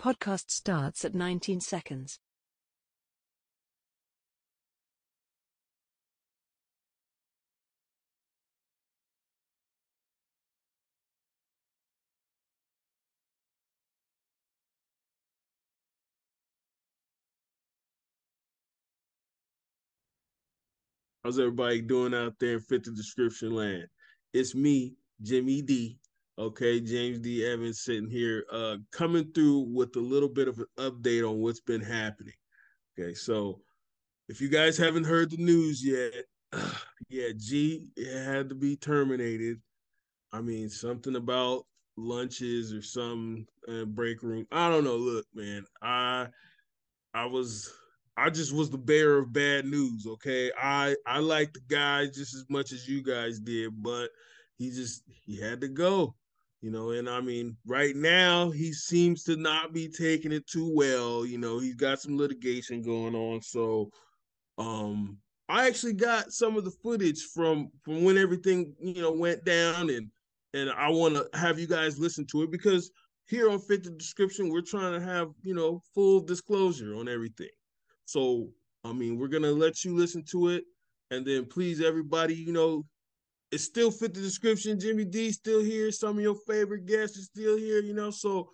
Podcast starts at 19 seconds. How's everybody doing out there in Fit the Description land? It's me, Jimmy D. Okay, James D. Evans sitting here, uh, coming through with a little bit of an update on what's been happening. Okay, so if you guys haven't heard the news yet, yeah, Gee had to be terminated. I mean, something about lunches or some uh, break room. I don't know. Look, man, I I was I just was the bearer of bad news. Okay, I I like the guy just as much as you guys did, but he just he had to go, you know. And I mean, right now he seems to not be taking it too well. You know, he's got some litigation going on. So, um, I actually got some of the footage from from when everything you know went down, and and I want to have you guys listen to it because here on Fit the Description, we're trying to have you know full disclosure on everything. So, I mean, we're gonna let you listen to it, and then please, everybody, you know, it still fit the description. Jimmy D still here. Some of your favorite guests are still here. You know, so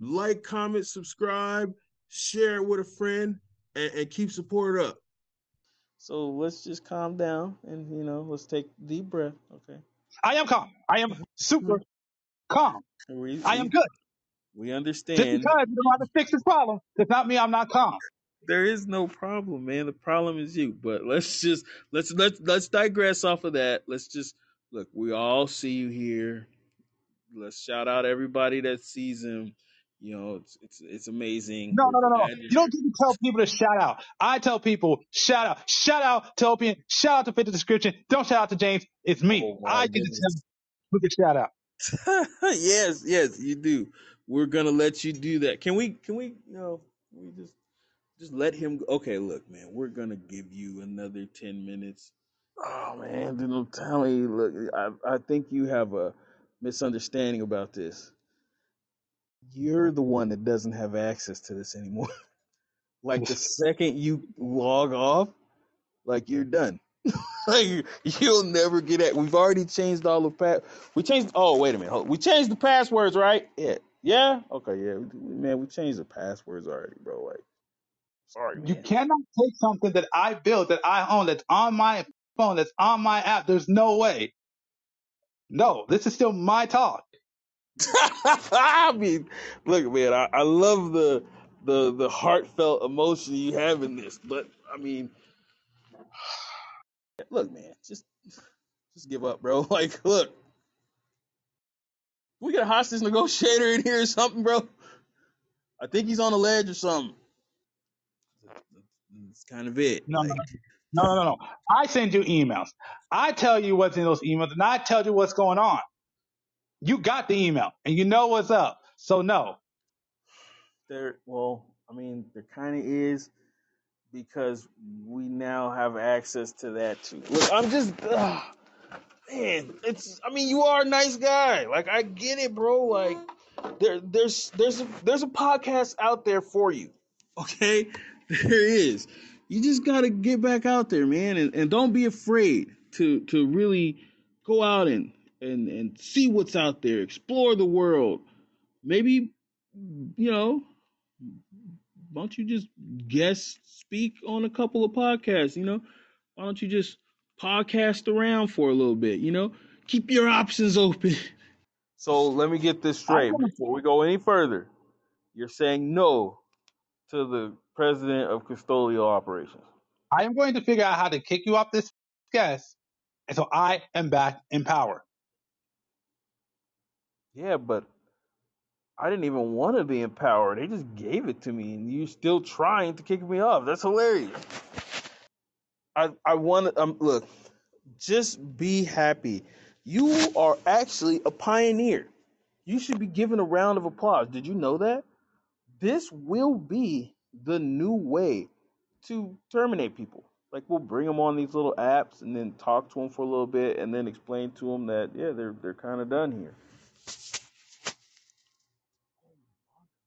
like, comment, subscribe, share it with a friend, and, and keep support up. So let's just calm down and you know let's take deep breath. Okay. I am calm. I am super calm. We, I am good. We understand. Just understand. because you don't have to fix this problem does not mean I'm not calm. There is no problem, man. The problem is you. But let's just let's let's let's digress off of that. Let's just look. We all see you here. Let's shout out everybody that sees him. You know, it's it's it's amazing. No, no, no, no. You don't get to tell people to shout out. I tell people shout out, shout out to Opian, shout out to Fit the Description. Don't shout out to James. It's me. Oh I get to tell to shout out. yes, yes, you do. We're gonna let you do that. Can we? Can we? You know, we just just let him. go? Okay, look, man. We're gonna give you another ten minutes. Oh man, then I'm telling you. Look, I I think you have a misunderstanding about this. You're the one that doesn't have access to this anymore. like the second you log off, like you're done. like you'll never get at. We've already changed all the pat. We changed. Oh wait a minute. Hold- We changed the passwords, right? Yeah. Yeah. Okay. Yeah. Man, we changed the passwords already, bro. Like, sorry, You man. cannot take something that I built, that I own, that's on my phone, that's on my app. There's no way. No, this is still my talk. I mean, look, man. I, I love the the the heartfelt emotion you have in this, but I mean, look, man. Just just give up, bro. Like, look. We got a hostage negotiator in here or something, bro. I think he's on the ledge or something. That's kind of it. No, no, Like, no, no, no, no. I send you emails. I tell you what's in those emails, and I tell you what's going on. You got the email, and you know what's up. So no, there, well, I mean, there kind of is because we now have access to that too. Look, I'm just, ugh, man. It's, I mean, you are a nice guy. Like, I get it, bro. Like, there, there's, there's a, there's a podcast out there for you. Okay, there is. You just gotta get back out there, man, and, and don't be afraid to to really go out and and and see what's out there, explore the world. Maybe, you know, why don't you just guest speak on a couple of podcasts? You know, why don't you just podcast around for a little bit? You know, keep your options open. So let me get this straight before we go any further. You're saying no to the president of custodial operations. I am going to figure out how to kick you off this guest, and so I am back in power. Yeah, but I didn't even want to be in power. They just gave it to me, and you're still trying to kick me off. That's hilarious. I I want to um look. Just be happy. You are actually a pioneer. You should be given a round of applause. Did you know that? This will be the new way to terminate people. Like we'll bring them on these little apps and then talk to them for a little bit and then explain to them that yeah they're they're kind of done here.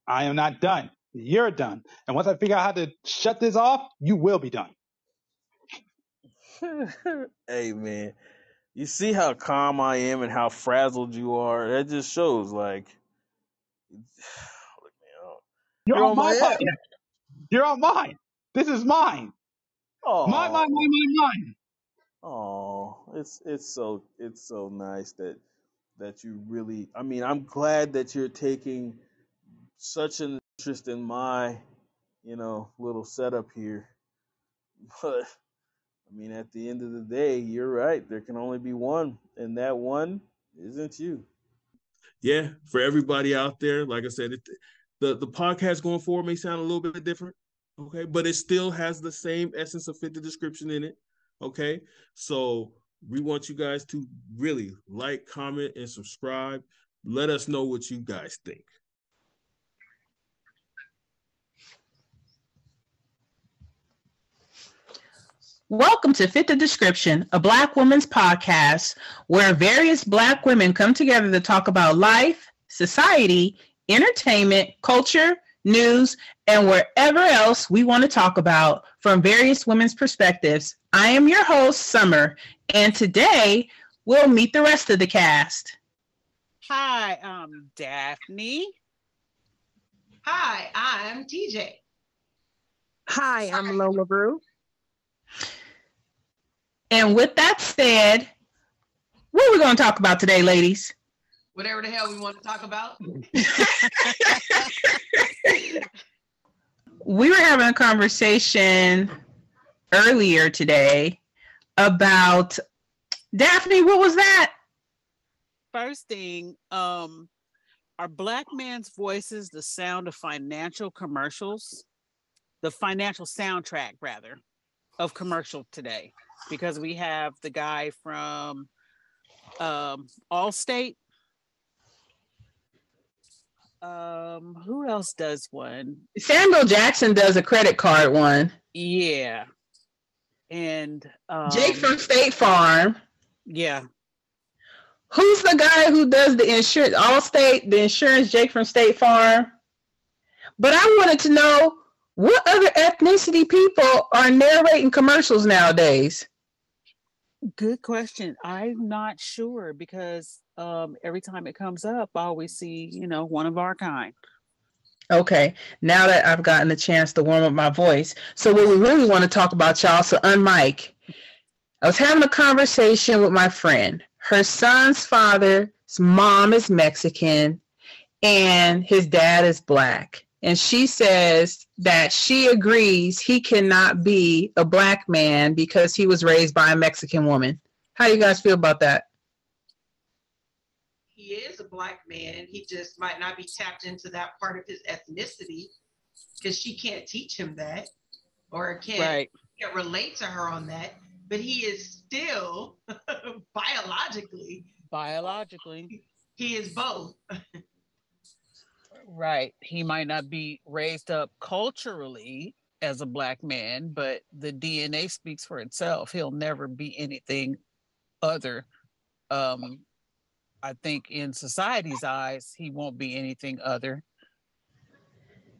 I am not done. You're done. And once I figure out how to shut this off, you will be done. hey man, you see how calm I am and how frazzled you are. That just shows like. Look, man, You're, You're on on my my podcast. You're on mine. This is mine. oh, Mine, mine, mine, mine, mine. Oh, it's it's so it's so nice that that you really. I mean, I'm glad that you're taking such an interest in my, you know, little setup here. But I mean, at the end of the day, you're right. There can only be one, and that one isn't you. yeah, for everybody out there, like I said, it, the the podcast going forward may sound a little bit different, okay, but it still has the same essence of fit the description in it, okay. So we want you guys to really like, comment, and subscribe. Let us know what you guys think. Welcome to Fit the Description, a Black woman's podcast where various Black women come together to talk about life, society, entertainment, culture, news, and wherever else we want to talk about from various women's perspectives. I am your host, Summer, and today we'll meet the rest of the cast. Hi, I'm Daphne. Hi, I'm TJ. Hi, I'm Lola Ru. And with that said, what are we going to talk about today, ladies? Whatever the hell we want to talk about. we were having a conversation earlier today about Daphne. What was that? First thing, um, are black men's voices the sound of financial commercials? The financial soundtrack, rather, of commercial today, because we have the guy from um, Allstate. Um, who else does one? Samuel Jackson does a credit card one. Yeah, and um, Jake from State Farm. yeah, Who's the guy who does the insurance? Allstate, the insurance. Jake from State Farm. But I wanted to know what other ethnicity people are narrating commercials nowadays. Good question. I'm not sure because um, every time it comes up, I always see, you know, one of our kind. Okay, now that I've gotten the chance to warm up my voice, so what we really want to talk about, y'all, so unmic. I was having a conversation with my friend. Her son's father's mom is Mexican and his dad is black. And she says that she agrees he cannot be a black man because he was raised by a Mexican woman. How do you guys feel about that? Black man. He just might not be tapped into that part of his ethnicity because she can't teach him that or can't, Right. can't relate to her on that. But he is still biologically, Biologically, he is both. right. He might not be raised up culturally as a black man, but the DNA speaks for itself. He'll never be anything other. Um, I think in society's eyes, he won't be anything other.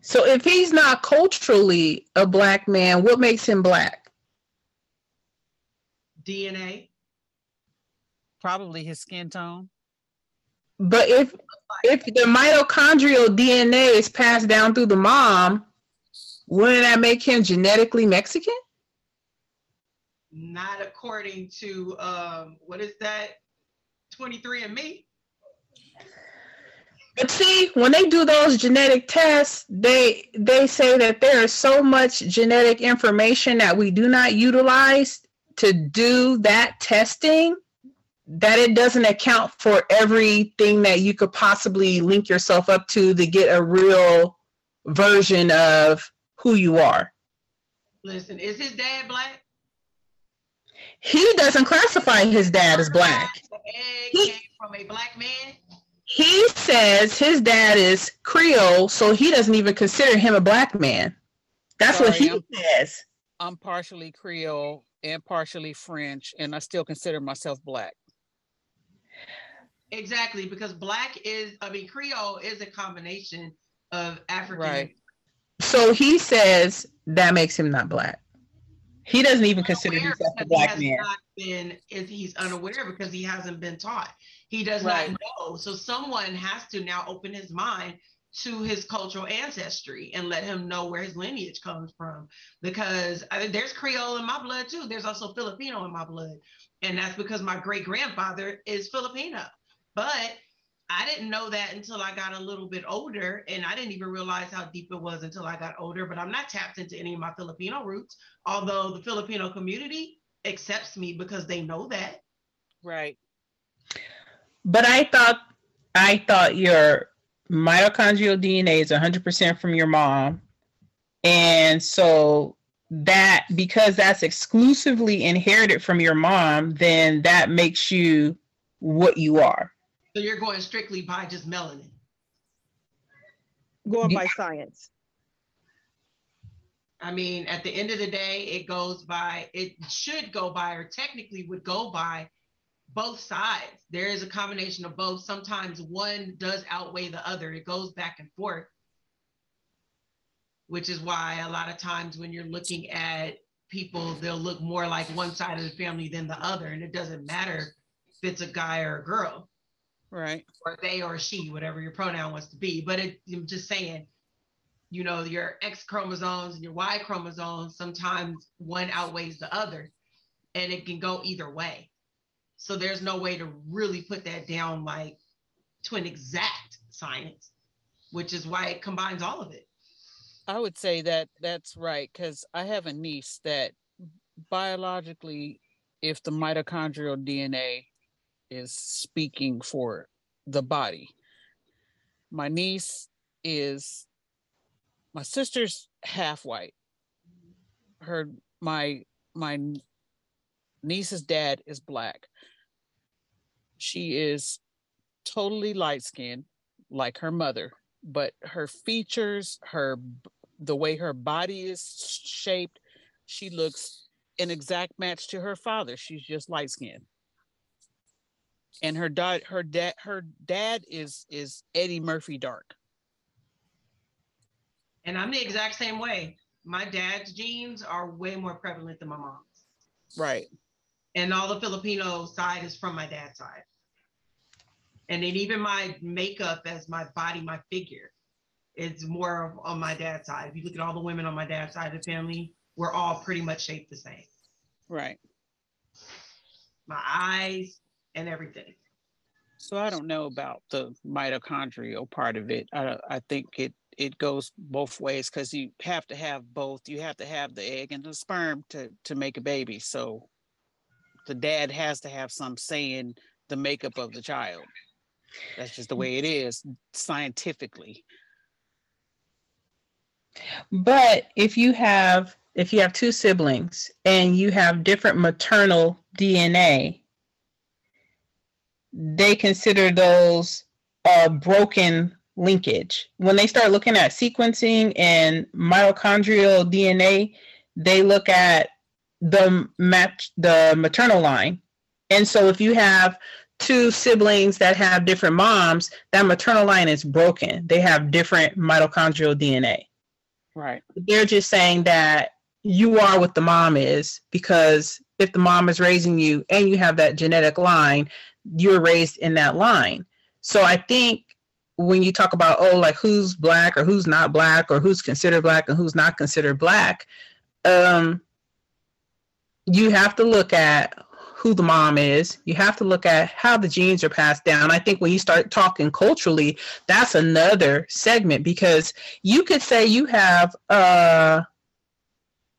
So if he's not culturally a black man, what makes him black? DNA. Probably his skin tone. But if if the mitochondrial DNA is passed down through the mom, wouldn't that make him genetically Mexican? Not according to um, what is that? 23andMe. But see, when they do those genetic tests, they they say that there is so much genetic information that we do not utilize to do that testing that it doesn't account for everything that you could possibly link yourself up to to get a real version of who you are. Listen, is his dad black? He doesn't classify his dad as black. The egg He- came from a black man. He says his dad is Creole, so he doesn't even consider him a black man. That's what he I'm- says. I'm partially Creole and partially French, and I still consider myself black. Exactly, because black is, I mean, Creole is a combination of African. Right. So he says that makes him not black. He doesn't even consider himself a black man. Been, if he's unaware because he hasn't been taught. He does Right. not know. So someone has to now open his mind to his cultural ancestry and let him know where his lineage comes from. Because I there's Creole in my blood too. There's also Filipino in my blood. And that's because my great grandfather is Filipino. But I didn't know that until I got a little bit older. And I didn't even realize how deep it was until I got older. But I'm not tapped into any of my Filipino roots, although the Filipino community accepts me because they know that. Right. But I thought I thought your mitochondrial DNA is 100% from your mom. And so that because that's exclusively inherited from your mom, then that makes you what you are. So you're going strictly by just melanin. Going Yeah. by science. I mean, at the end of the day, it goes by, it should go by, or technically would go by both sides. There is a combination of both. Sometimes one does outweigh the other, it goes back and forth, which is why a lot of times when you're looking at people, they'll look more like one side of the family than the other. And it doesn't matter if it's a guy or a girl. Right. or they or she, whatever your pronoun wants to be. But it, I'm just saying, you know, your X chromosomes and your Y chromosomes, sometimes one outweighs the other, and it can go either way. So there's no way to really put that down like to an exact science, which is why it combines all of it. I would say that that's right because I have a niece that biologically, if the mitochondrial DNA is speaking for the body, my niece is my sister's half white. Her my my niece's dad is black. She is totally light skinned like her mother, but her features, her the way her body is shaped, she looks an exact match to her father. She's just light skinned. And her dad, her dad, her dad is is Eddie Murphy dark. And I'm the exact same way. My dad's genes are way more prevalent than my mom's. Right. and all the Filipino side is from my dad's side. And then even my makeup as my body, my figure, is more of on my dad's side. If you look at all the women on my dad's side of the family, we're all pretty much shaped the same. Right. My eyes and everything. So I don't know about the mitochondrial part of it. I I think it it goes both ways because you have to have both. You have to have the egg and the sperm to to make a baby. So the dad has to have some say in the makeup of the child. That's just the way it is scientifically. But if you have if you have two siblings and you have different maternal DNA, they consider those a broken linkage. When they start looking at sequencing and mitochondrial DNA, they look at the match the maternal line. And so if you have two siblings that have different moms, that maternal line is broken. They have different mitochondrial DNA Right. they're just saying that you are what the mom is because if the mom is raising you and you have that genetic line, you're raised in that line. So I think when you talk about oh like who's black or who's not black or who's considered black and who's not considered black, um, you have to look at who the mom is. You have to look at how the genes are passed down. I think when you start talking culturally, that's another segment because you could say you have uh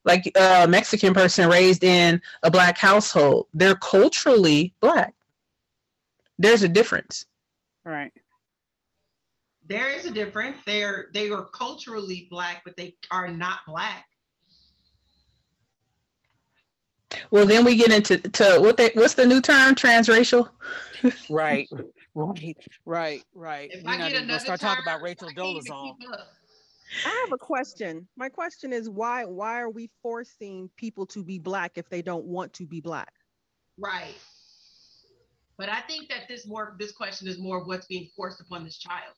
like a Mexican person raised in a black household. They're culturally black. There's a difference. Right. There is a difference. They're they are culturally black, but they are not black. Well, then we get into to what they what's the new term? Transracial. Right. Right. Right. Right. If We're I not get another start talking about Rachel I Dolezal. I have a question. My question is why why are we forcing people to be black if they don't want to be black? Right. But I think that this more this question is more of what's being forced upon this child.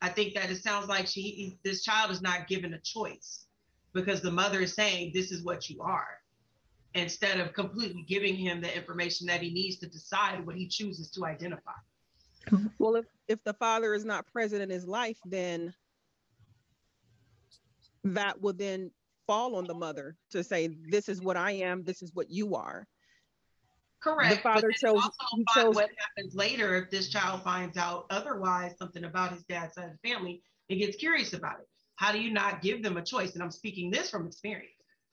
I think that it sounds like she this child is not given a choice because the mother is saying this is what you are instead of completely giving him the information that he needs to decide what he chooses to identify. Well, if, if the father is not present in his life, then that will then fall on the mother to say, this is what I am, this is what you are. Correct. The father chose, also chose, what happens later if this child finds out otherwise something about his dad's side of the family and gets curious about it. How do you not give them a choice? And I'm speaking this from experience.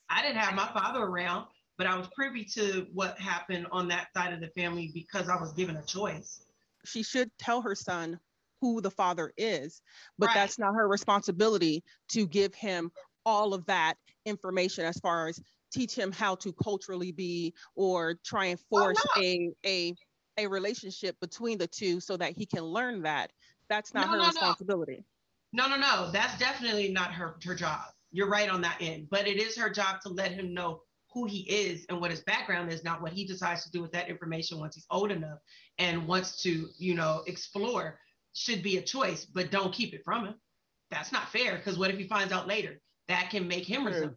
I didn't have my father around, but I was privy to what happened on that side of the family because I was given a choice. she should tell her son who the father is, but Right. that's not her responsibility to give him all of that information as far as teach him how to culturally be or try and force no. a a a relationship between the two so that he can learn that. That's not No, her no, no. responsibility. No, no, no. That's definitely not her her job. You're right on that end. But it is her job to let him know who he is and what his background is, not what he decides to do with that information once he's old enough and wants to, you know, explore. Should be a choice, but don't keep it from him. That's not fair. Because what if he finds out later? That can make him True.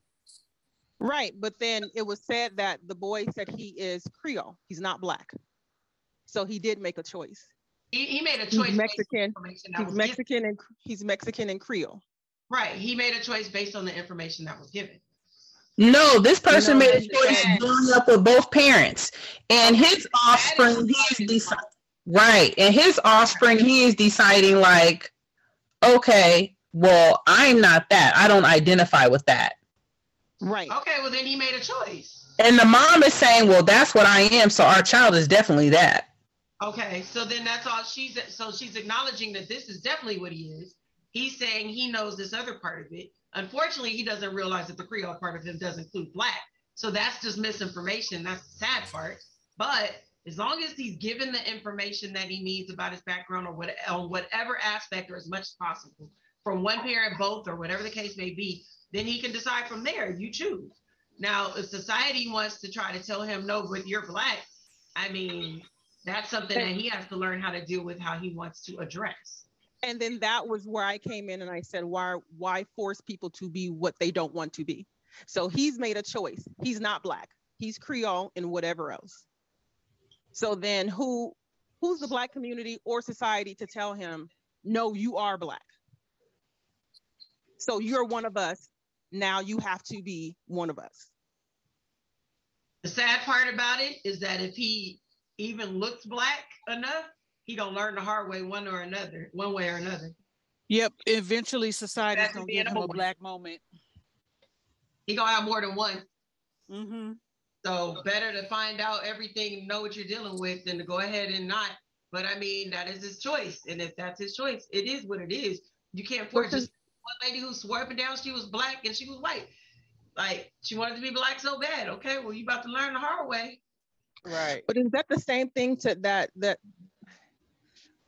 Resent. Right, but then it was said that the boy said he is Creole. He's not black. So he did make a choice. He, he made a choice. based on Mexican. He's was given. Mexican and he's Mexican and Creole. Right. He made a choice based on the information that was given. No, this person No, made a that's choice bad. growing up with both parents, and his offspring, he's deciding right, and his offspring, he is deciding like, okay, well, I'm not that. I don't identify with that. Right. Okay, well then he made a choice. And the mom is saying, well, that's what I am. So our child is definitely that. Okay, so then that's all she's so she's acknowledging that this is definitely what he is. He's saying he knows this other part of it. Unfortunately, he doesn't realize that the Creole part of him does include black. So that's just misinformation. That's the sad part. But as long as he's given the information that he needs about his background or what on whatever aspect or as much as possible from one parent, both, or whatever the case may be, then he can decide from there. You choose. Now, if society wants to try to tell him no, but you're black, I mean, that's something that he has to learn how to deal with, how he wants to address. and then that was where I came in and I said, why why force people to be what they don't want to be? So he's made a choice. He's not black. He's Creole and whatever else. So then who who's the black community or society to tell him, no, you are black. So you're one of us. Now you have to be one of us. The sad part about it is that if he even looks black enough, he gonna learn the hard way, one or another, one way or another. Yep. Eventually, society's That's gonna being give him a old. black moment. He gonna have more than one. Mm-hmm. So better to find out everything, know what you're dealing with, than to go ahead and not. But I mean, that is his choice, and if that's his choice, it is what it is. You can't force Listen- just one lady who swore up and down she was black and she was white. Like she wanted to be black so bad. Okay, well you about to learn the hard way. Right. But is that the same thing to that that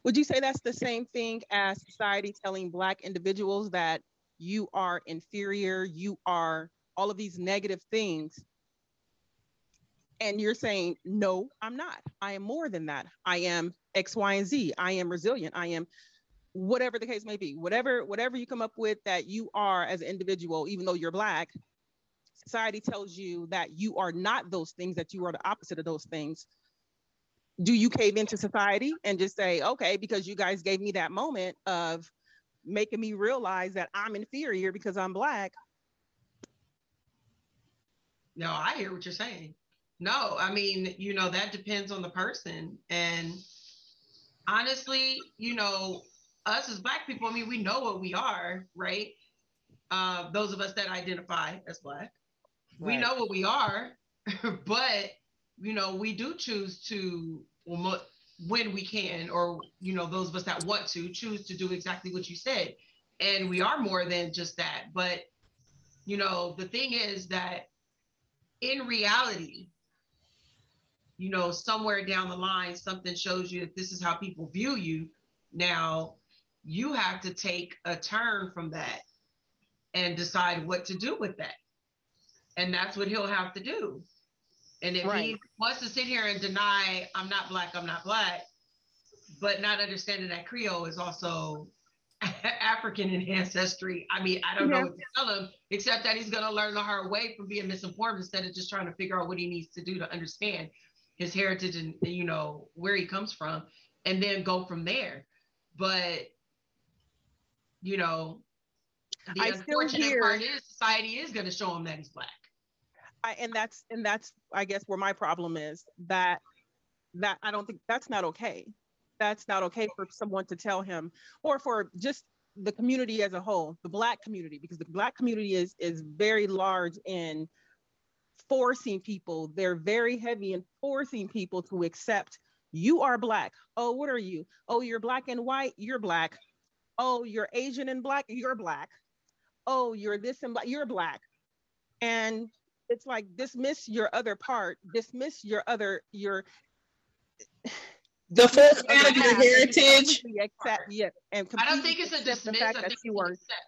would you say that's the same thing as society telling black individuals that you are inferior, you are all of these negative things? And you're saying, no, I'm not. I am more than that. I am X, Y, and Z. I am resilient. I am whatever the case may be. Whatever, whatever you come up with that you are as an individual, even though you're black, society tells you that you are not those things, that you are the opposite of those things. Do you cave into society and just say, okay, because you guys gave me that moment of making me realize that I'm inferior because I'm black? No, I hear what you're saying. No, I mean, you know, that depends on the person. And honestly, you know, us as black people, I mean, we know what we are, right? Uh, those of us that identify as black, we know what we are, but you know, we do choose to when we can, or you know, those of us that want to choose to do exactly what you said. And we are more than just that. But you know, the thing is that in reality, you know, somewhere down the line, something shows you that this is how people view you. Now, you have to take a turn from that and decide what to do with that. And that's what he'll have to do. And if he wants to sit here and deny, I'm not black, I'm not black, but not understanding that Creole is also African in ancestry. I mean, I don't know Yeah. what to tell him, except that he's going to learn the hard way from being misinformed instead of just trying to figure out what he needs to do to understand his heritage and, you know, where he comes from, and then go from there. But, you know, the I unfortunate hear- part is society is going to show him that he's black. I, and that's and that's I guess where my problem is that that I don't think that's not okay. That's not okay for someone to tell him or for just the community as a whole, the black community, because the black community is is very large in forcing people. They're very heavy in forcing people to accept you are black. Oh, what are you? Oh, you're black and white. You're black. Oh, you're Asian and black. You're black. Oh, you're this and black. You're black. And it's like dismiss your other part, dismiss your other your The full dismiss span of your other half, and heritage. Accept, yeah, and I don't think it's a dismiss. I think you it's are accept,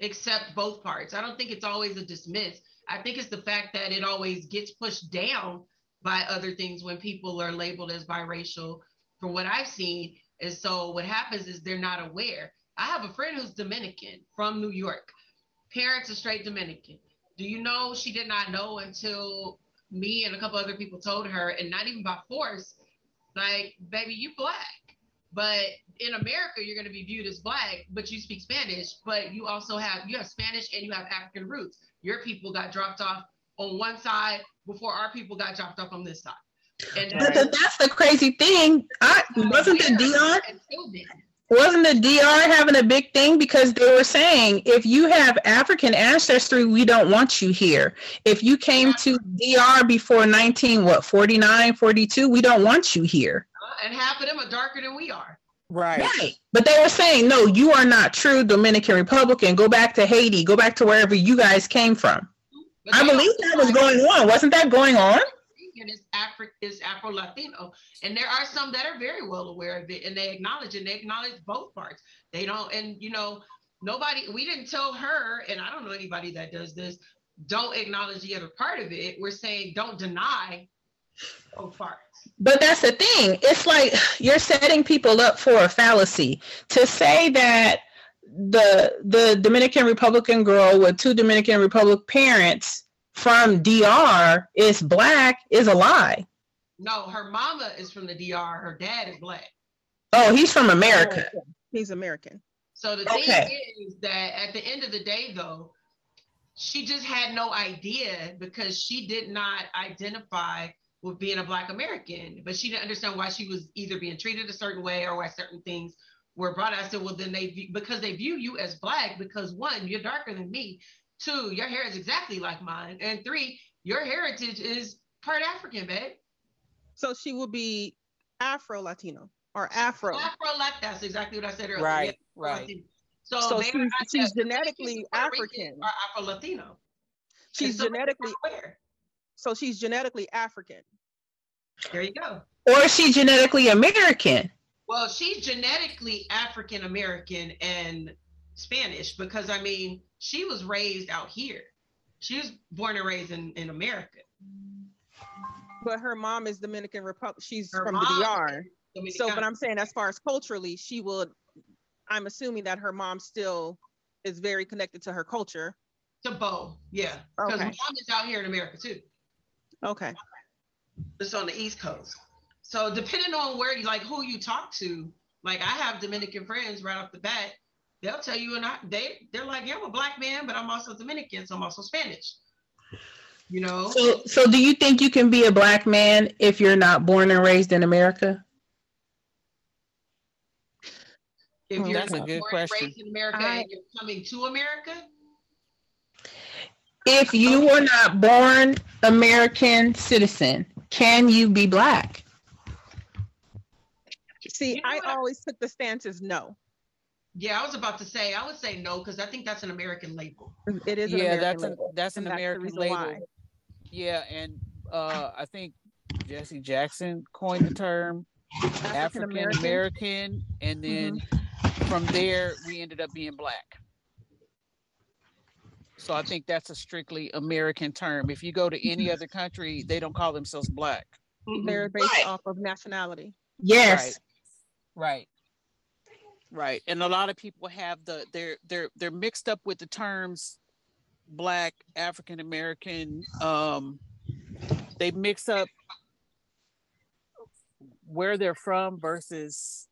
accept both parts. I don't think it's always a dismiss. I think it's the fact that it always gets pushed down by other things when people are labeled as biracial. From what I've seen, and so what happens is they're not aware. I have a friend who's Dominican from New York. Parents are straight Dominican. Do you know she did not know until me and a couple other people told her, and not even by force, like, baby, you black. But in America, you're going to be viewed as black, but you speak Spanish. But you also have you have Spanish and you have African roots. Your people got dropped off on one side before our people got dropped off on this side. And But the, uh, that's the crazy thing. I wasn't the DR wasn't the DR having a big thing because they were saying if you have African ancestry, we don't want you here. If you came to DR before 19 what 49, 42, we don't want you here. Uh, and half of them are darker than we are. Right. Right. But they were saying, no, you are not true Dominican Republican. Go back to Haiti. Go back to wherever you guys came from. But I believe that was going on. Wasn't that going on? And it's Afro is Afro Latino, and there are some that are very well aware of it, and they acknowledge and they acknowledge both parts. They don't, and you know, nobody. We didn't tell her, and I don't know anybody that does this. Don't acknowledge the other part of it. We're saying don't deny both parts. But that's the thing. It's like you're setting people up for a fallacy to say that the the Dominican Republican girl with two Dominican Republic parents from DR is black is a lie. No, her mama is from the DR. Her dad is black. Oh, he's from America. he's American. So the Okay. thing is that at the end of the day, though, she just had no idea because she did not identify with being a Black American, but she didn't understand why she was either being treated a certain way or why certain things were brought. I said, well, then they because they view you as Black because one, you're darker than me. Two, your hair is exactly like mine, and three, your heritage is part African, babe. So she will be Afro Latino or Afro. Afro like that's exactly what I said earlier. Right, Yeah, right. So, So they she's- she's genetically African. Are Afro Latino. She's genetically aware. so she's genetically African. There you go. Or is she genetically American? Well, she's genetically African American and Spanish because I mean she was raised out here. She was born and raised in, in America. But her mom is Dominican Republic. She's Her from the DR. So, but I'm saying as far as culturally, she would. I'm assuming that her mom still is very connected to her culture. to Bo, yeah, because Okay. mom is out here in America too. Okay. It's on the East Coast. So depending on where you like who you talk to, like I have Dominican friends right off the bat, they'll tell you and I they they're like, yeah, I'm a black man, but I'm also Dominican, so I'm also Spanish. You know, So so do you think you can be a black man if you're not born and raised in America? if Oh, you're that's a born good and raised in America I- and you're coming to America, If you were not born American citizen, can you be black? See, You know I always took the stance as no. Yeah, I was about to say, I would say no because I think that's an American label. Mm, it is an yeah, American that's an label, that's an that's American label. why. Yeah, and uh, I think Jesse Jackson coined the term African African American. American, and mm-hmm. then from there we ended up being black. So I think that's a strictly American term. If you go to any mm-hmm. other country, they don't call themselves black. They're mm-hmm. based Right. off of nationality. Yes. Right. Right. And a lot of people have the they're they're they're mixed up with the terms black, African American, um they mix up where they're from versus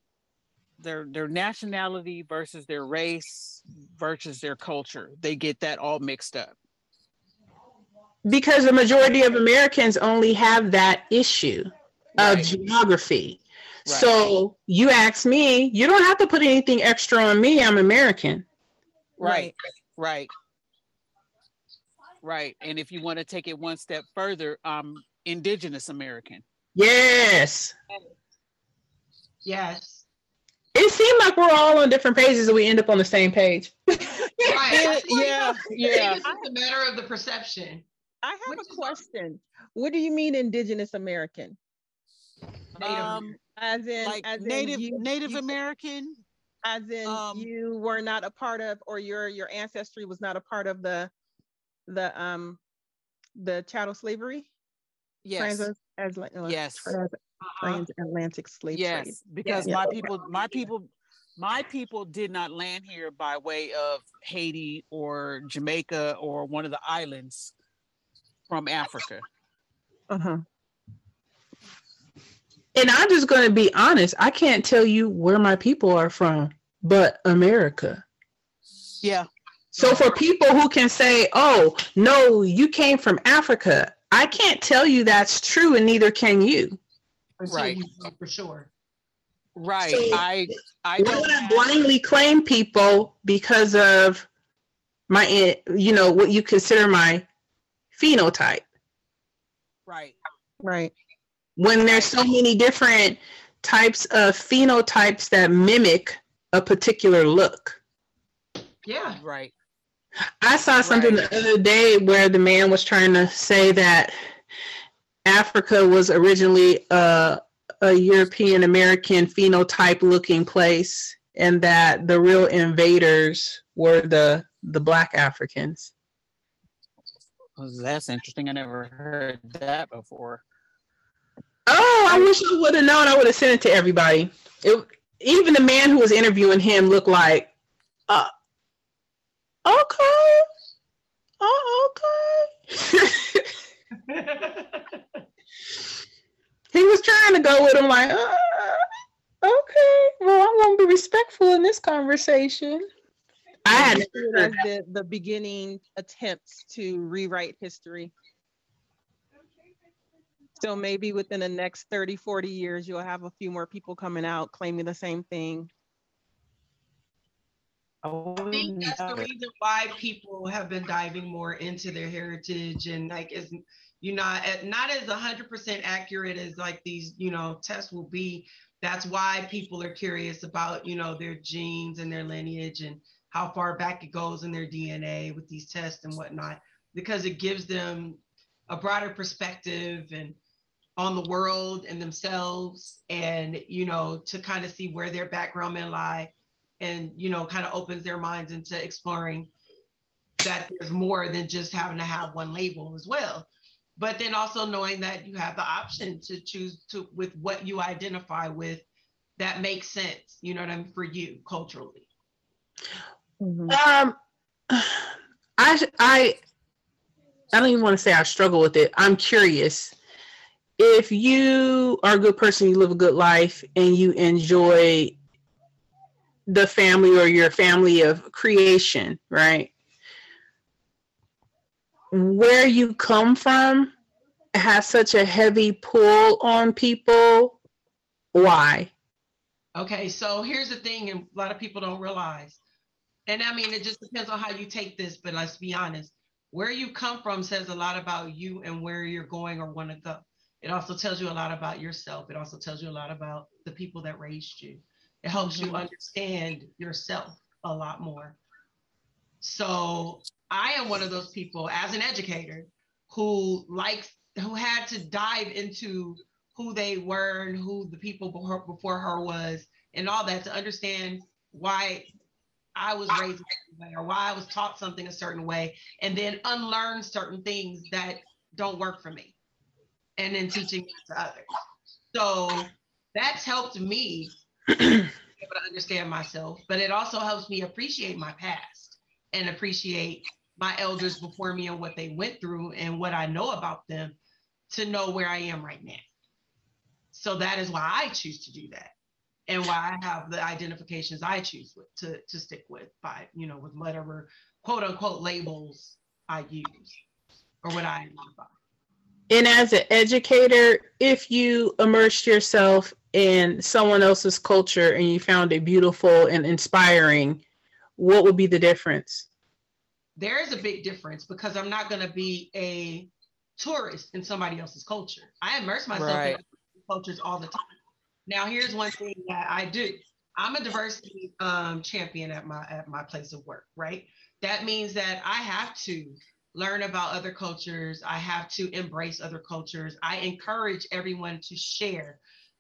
their their nationality versus their race versus their culture. They get that all mixed up. Because the majority of Americans only have that issue of geography. Right. So you ask me, you don't have to put anything extra on me. I'm American. Right. Right. Right. And if you want to take it one step further, um indigenous American. Yes. Yes. It seemed like we're all on different pages and we end up on the same page. Right. Yeah, yeah, yeah. It's just a matter of the perception. I have Which a is question. What do you mean indigenous American? Native Um As in like as in Native you- Native you- American. as in um, you were not a part of or your your ancestry was not a part of the the um the chattel slavery Yes. Trans- as, uh, Yes. trans- Uh-huh. transatlantic slave trade Yes, because Yeah. my people, my people, my people did not land here by way of Haiti or Jamaica or one of the islands from Africa. uh-huh And I'm just going to be honest. I can't tell you where my people are from, but America. Yeah, So for people who can say, "Oh, no, you came from Africa," I can't tell you that's true, and neither can you. Right. for sure. right. So, I, I Why don't would I blindly claim people because of my, you know, what you consider my phenotype? right, right When there's so many different types of phenotypes that mimic a particular look. Yeah. right, I saw something Right. the other day where the man was trying to say that Africa was originally a, a European American phenotype looking place and that the real invaders were the the black Africans. Well, that's interesting. I never heard that before. I wish I would have known. I would have sent it to everybody. It, even the man who was interviewing him looked like, uh, okay, oh, okay. he was trying to go with him like, uh, okay, well, I'm gonna be respectful in this conversation. I had You see it never as heard the, the beginning attempts to rewrite history so maybe within the next 30 40 years you'll have a few more people coming out claiming the same thing I think that's the reason why people have been diving more into their heritage and like is you know at- not as hundred percent accurate as like these you know tests will be. That's why people are curious about you know their genes and their lineage and how far back it goes in their DNA with these tests and whatnot because it gives them a broader perspective and on the world and themselves and you know to kind of see where their background may lie and you know kind of opens their minds into exploring that there's more than just having to have one label as well but then also knowing that you have the option to choose to with what you identify with that makes sense you know what i mean for you culturally Um, I I I don't even want to say I struggle with it. I'm curious. If you are a good person, you live a good life, and you enjoy the family or your family of creation, right? Where you come from has such a heavy pull on people. Why? Okay, so here's the thing, and a lot of people don't realize. And I mean, it just depends on how you take this, but let's be honest. Where you come from says a lot about you and where you're going or want to go. It also tells you a lot about yourself. It also tells you a lot about the people that raised you. It helps you Mhm. understand yourself a lot more. So I am one of those people as an educator who likes who had to dive into who they were and who the people before, before her was and all that to understand why I was raised way or why I was taught something a certain way and then unlearn certain things that don't work for me and then teaching it to others. So that's helped me able to understand myself, but it also helps me appreciate my past and appreciate my elders before me and what they went through and what I know about them to know where I am right now. So that is why I choose to do that and why I have the identifications I choose with, to, to stick with by, you know, with whatever quote unquote labels I use or what I identify. And as an educator, if you immersed yourself in someone else's culture and you found it beautiful and inspiring, what would be the difference? There is a big difference because I'm not going to be a tourist in somebody else's culture. I immerse myself Right. in cultures all the time. Now, here's one thing that I do. I'm a diversity um, champion at my at my place of work, right? That means that I have to learn about other cultures. I have to embrace other cultures. I encourage everyone to share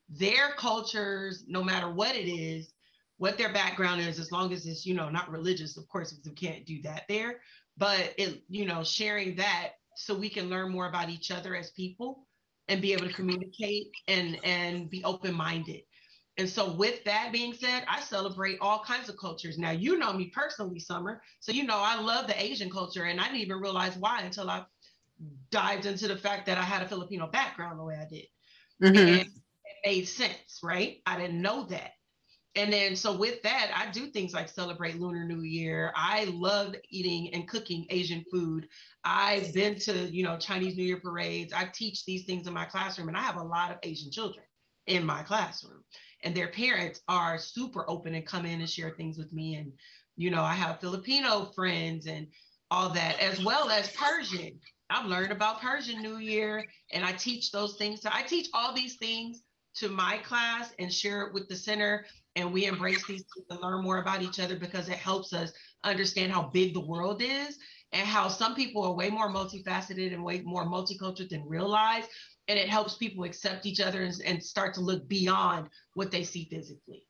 their cultures, no matter what it is, what their background is, as long as it's you know not religious. Of course, because we can't do that there, but it you know sharing that so we can learn more about each other as people and be able to communicate and and be open minded. And so, with that being said, I celebrate all kinds of cultures. Now, you know me personally, Summer. So, you know, I love the Asian culture, and I didn't even realize why until I dived into the fact that I had a Filipino background the way I did. Mhm. And it made sense, right? I didn't know that. And then, so with that, I do things like celebrate Lunar New Year. I love eating and cooking Asian food. I've been to, you know, Chinese New Year parades. I teach these things in my classroom, and I have a lot of Asian children in my classroom. And their parents are super open and come in and share things with me. And, you know, I have Filipino friends and all that, as well as Persian. I've learned about Persian New Year, and I teach those things. So I teach all these things to my class and share it with the center. And we embrace these and learn more about each other because it helps us understand how big the world is and how some people are way more multifaceted and way more multicultural than realize. And it helps people accept each other and, and start to look beyond what they see physically.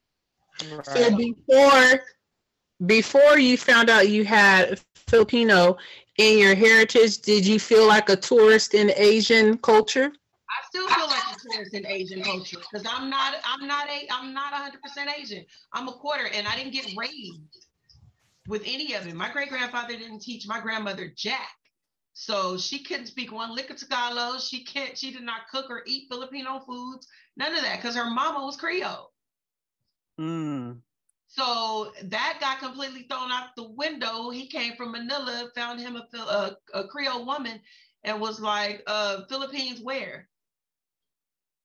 So before before you found out you had Filipino in your heritage, did you feel like a tourist in Asian culture? I still feel like a tourist in Asian culture because I'm not I'm not a I'm not 100 percent Asian. I'm a quarter, and I didn't get raised with any of it. My great grandfather didn't teach my grandmother jack, so she couldn't speak one lick of Tagalog. She can't. She did not cook or eat Filipino foods. None of that because her mama was Creole. Mm. So that got completely thrown out the window. He came from Manila, found him a, a, a Creole woman, and was like, uh, Philippines where?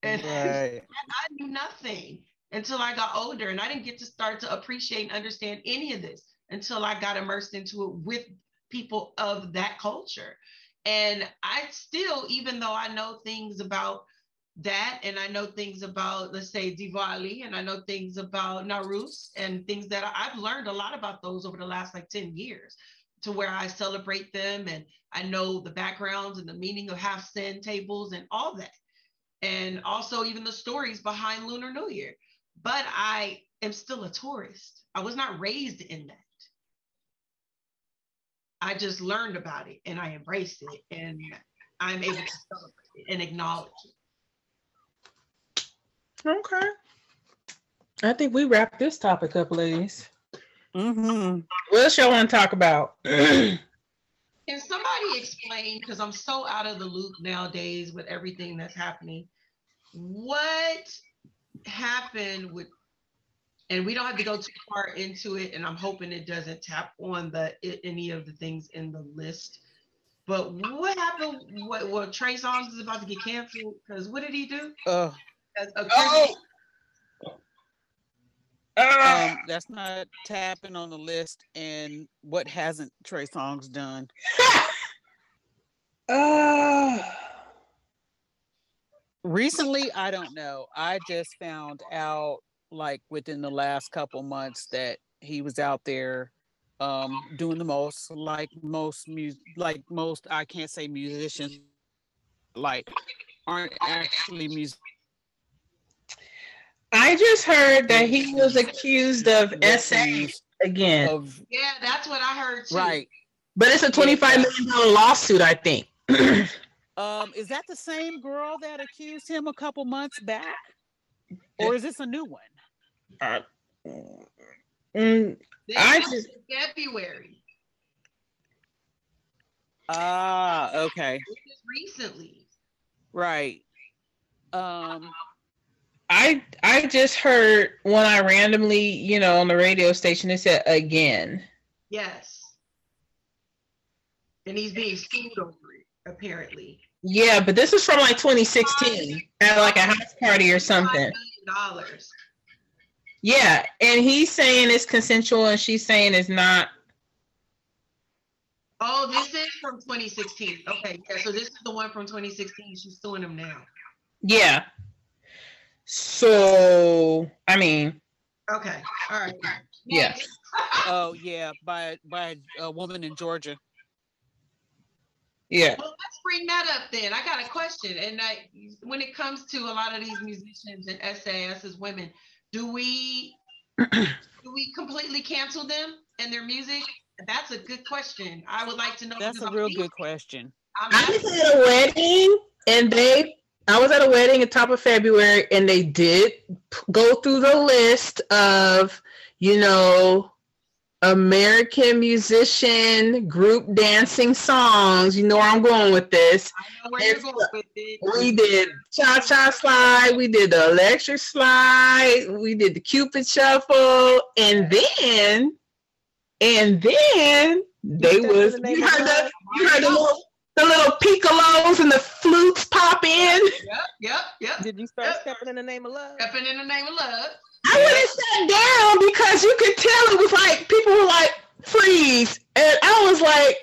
And Right. I knew nothing until I got older, and I didn't get to start to appreciate and understand any of this until I got immersed into it with people of that culture. And I still, even though I know things about that, and I know things about, let's say, Diwali, and I know things about Nowruz, and things that I, I've learned a lot about those over the last like 10 years to where I celebrate them and I know the backgrounds and the meaning of haft-sin tables and all that and also even the stories behind Lunar New Year. But I am still a tourist. I was not raised in that. I just learned about it and I embraced it and I'm able to celebrate it and acknowledge it. Okay. I think we wrap this topic up, ladies. Mm-hmm. What else y'all want to talk about? Can somebody explain, because I'm so out of the loop nowadays with everything that's happening, what happened with, and we don't have to go too far into it, and I'm hoping it doesn't tap on the i- any of the things in the list. But what happened? What? What? Trey Songz is about to get canceled because what did he do? Uh, a Oh! um, that's not tapping on the list. And what hasn't Trey Songz done? Uh, Recently, I don't know. I just found out like within the last couple months that he was out there um doing the most like most mus like most I can't say musicians like aren't actually music I just heard that he was accused of SA nephews again, of Yeah, that's what I heard too. right. but it's a twenty-five million dollar lawsuit, I think. Um, is that the same girl that accused him a couple months back? Or is this a new one? Mm, This I just- February. Ah, okay. This recently. Right. Um, I I just heard when I randomly, you know, on the radio station, it said again. Yes. And he's being sued over it, apparently. Yeah, but this is from like 2016 at like a house party or something. Dollars. Yeah, and he's saying it's consensual and she's saying it's not. Oh, this is from 2016. Okay, yeah. So this is the one from 2016. She's suing him now. Yeah. So, I mean, Okay. All right. Yeah. oh yeah, by by a woman in Georgia. yeah. Well, let's bring that up then. I got a question. And I, when it comes to a lot of these musicians and SAS as women, do we do we completely cancel them and their music? That's a good question. I would like to know. That's because a I'm real thinking- good question. I'm I was at a wedding and they I was at a wedding at top of February and they did go through the list of, you know, American musician group dancing songs. You know where I'm going with this. I know where you're going with it. We did cha cha slide, we did the electric slide, we did the cupid shuffle, and then and then they stepped in was the you heard the you heard the little the little piccolos and the flutes pop in. Yep, yep, yep. Did you start stepping in the name of love? Stepping in the name of love. I went and sat down because you could tell it was like people were like freeze, and I was like,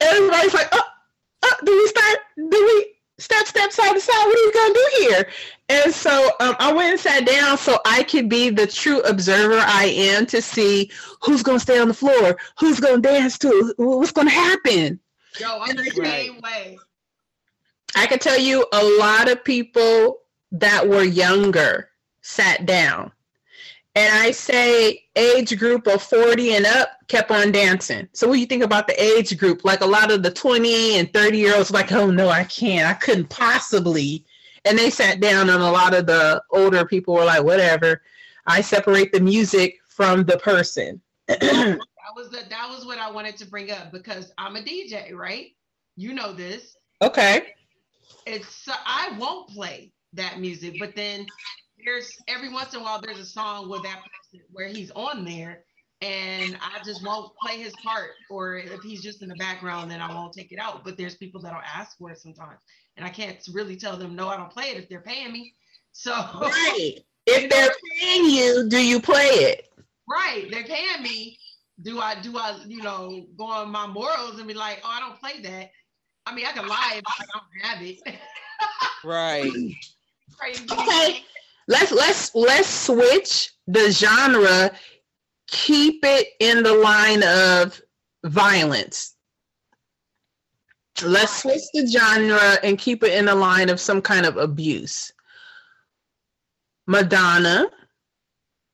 everybody's like, oh, oh, do we start? Do we step, step, side to side? What are we gonna do here? And so um, I went and sat down so I could be the true observer I am to see who's gonna stay on the floor, who's gonna dance to, what's gonna happen. Yo, I'm the Right. same way. I can tell you a lot of people that were younger sat down. And I say age group of 40 and up kept on dancing. So what do you think about the age group? Like a lot of the 20 and 30 year olds like, oh no, I can't. I couldn't possibly. And they sat down and a lot of the older people were like, whatever. I separate the music from the person. That was the, that was what I wanted to bring up because I'm a DJ, right? You know this. okay. It's I won't play that music, but then there's every once in a while there's a song with that person where he's on there and I just won't play his part or if he's just in the background then I won't take it out. But there's people that'll ask for it sometimes and I can't really tell them no, I don't play it if they're paying me. So Right. If they're paying you, do you play it? right, they're paying me. Do I do I, you know, go on my morals and be like, oh, I don't play that? I mean, I can lie if I don't have it. Right. Crazy. Okay. Let's let's let's switch the genre. Keep it in the line of violence. Let's switch the genre and keep it in the line of some kind of abuse. Madonna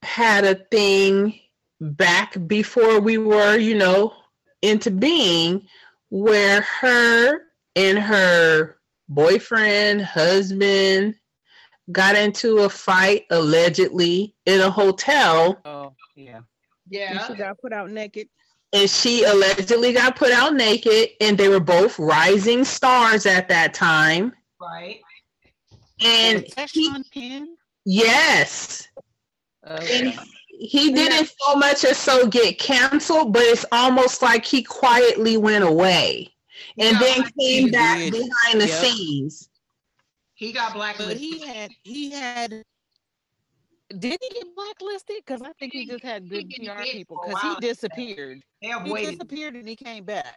had a thing back before we were, you know, into being where her and her boyfriend, husband got into a fight allegedly in a hotel Oh yeah. And Yeah. she got put out naked. and she allegedly got put out naked and they were both rising stars at that time Right. and he- Sean Penn? yes Okay. and he didn't so much as so get canceled but it's almost like he quietly went away and Yeah, then came back did. behind the Yep. scenes He got blacklisted. But blacklisted. he had he had did he get blacklisted? Because I think he just had good He PR people because he disappeared. They He disappeared and he came back.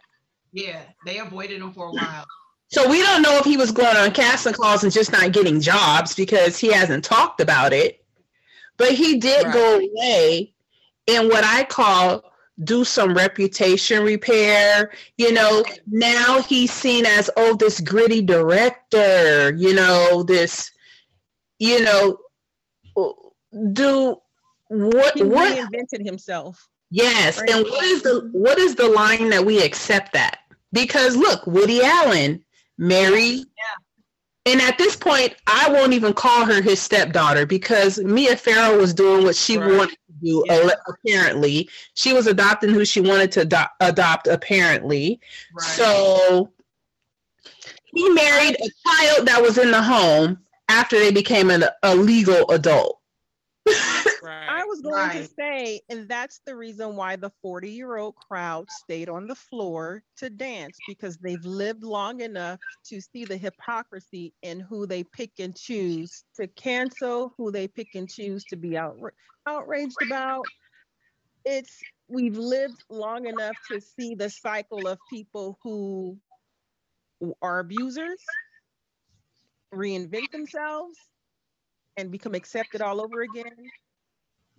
Yeah, they avoided him for a while. So we don't know if he was going on casting calls and just not getting jobs because he hasn't talked about it. But he did go away in what I call do some reputation repair. You know, now he's seen as oh this gritty director, you know, this you know do what He what reinvented himself. Yes, Right. and what is the what is the line that we accept that? Because look, Woody Allen married, and at this point, I won't even call her his stepdaughter because Mia Farrow was doing what she Right. wanted do. Yeah. Apparently, she was adopting who she wanted to ado- adopt. Apparently, Right. so he married a child that was in the home after they became an, a legal adult. Right. Was going to say, and that's the reason why the 40 year old crowd stayed on the floor to dance because they've lived long enough to see the hypocrisy in who they pick and choose to cancel, who they pick and choose to be outra- outraged about. It's we've lived long enough to see the cycle of people who are abusers reinvent themselves and become accepted all over again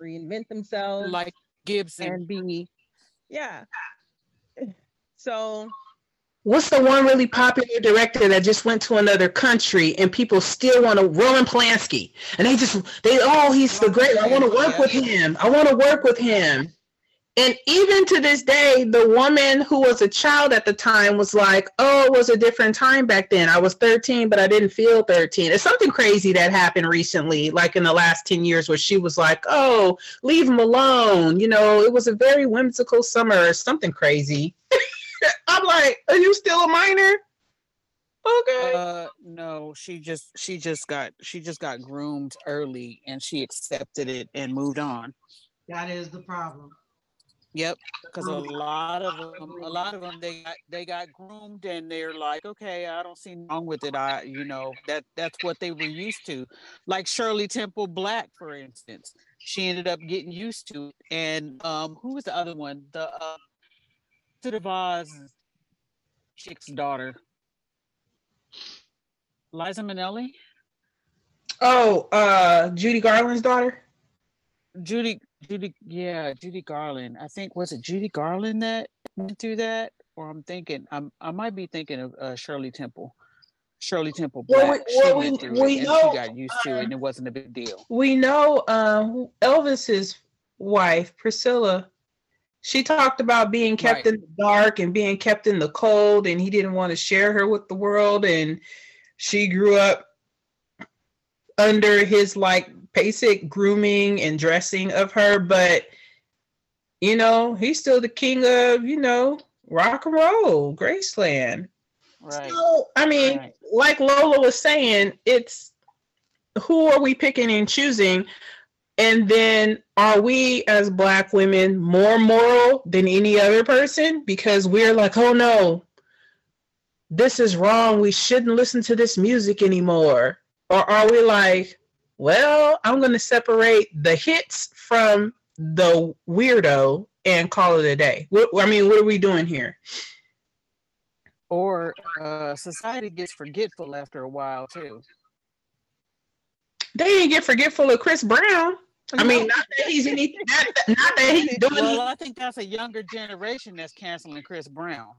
reinvent themselves like Gibson. and be yeah. So What's the one really popular director that just went to another country and people still want to Roman Polanski. And they just they oh he's the great. I want to work with him. I want to work with him and even to this day the woman who was a child at the time was like oh it was a different time back then I was 13 but I didn't feel 13 it's something crazy that happened recently like in the last 10 years where she was like oh leave him alone you know it was a very whimsical summer or something crazy I'm like, are you still a minor? Okay. Uh no, she just she just got she just got groomed early and she accepted it and moved on. that is the problem. Yep, because a lot of them, a lot of them, they got they got groomed and they're like, okay, I don't see wrong with it. I, you know, that that's what they were used to. Like Shirley Temple Black, for instance, she ended up getting used to it. And um, who was the other one? The uh, to the Vaz chick's daughter, Liza Minnelli, Oh, uh, Judy Garland's daughter. Judy, Judy, yeah, Judy Garland. I think was it Judy Garland that went through that, or I'm thinking I'm I might be thinking of uh, Shirley Temple. Shirley Temple Well, we- well, we- we know, she got used to it, and it wasn't a big deal. We know uh, Elvis's wife, Priscilla. She talked about being kept Right. in the dark and being kept in the cold, and he didn't want to share her with the world. And she grew up under his like basic grooming and dressing of her, but you know, he's still the king of, you know, rock and roll, Graceland. Right. So, I mean, Right. like Lola was saying, it's who are we picking and choosing? And then are we as black women more moral than any other person? Because we're like, oh no, this is wrong. We shouldn't listen to this music anymore. Or are we like, well, I'm going to separate the hits from the weirdo and call it a day? What, I mean, what are we doing here? Or uh, society gets forgetful after a while too. They didn't get forgetful of Chris Brown. I mean, not that he's any, not, not that he's doing. Well, I think that's a younger generation that's canceling Chris Brown.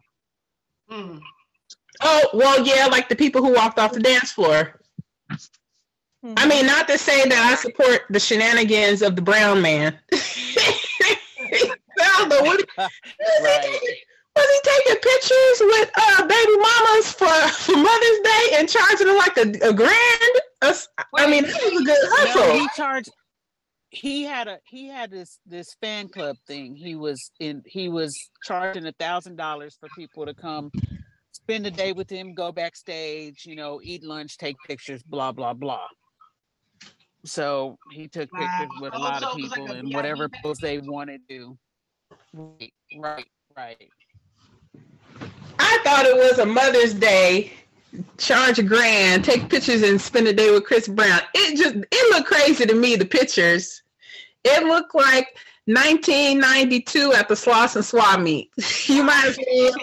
Mm. oh, well, yeah, like the people who walked off the dance floor. I mean, not to say that I support the shenanigans of the brown man. I don't know what Right. was he taking pictures with uh baby mamas for, for Mother's Day and charging them like a, a grand? I mean, that was a good No, hustle. he charged. He had a he had this this fan club thing. He was in. He was charging a thousand dollars for people to come spend the day with him, go backstage, you know, eat lunch, take pictures, blah blah blah. So he took Wow. pictures with a Oh, lot of it was like people and whatever pose they wanted to. Right, right, right. I thought it was a Mother's Day, charge a grand, take pictures and spend a day with Chris Brown. It just it looked crazy to me, the pictures. It looked like 1992 at the Slauson Swap meet. you might as well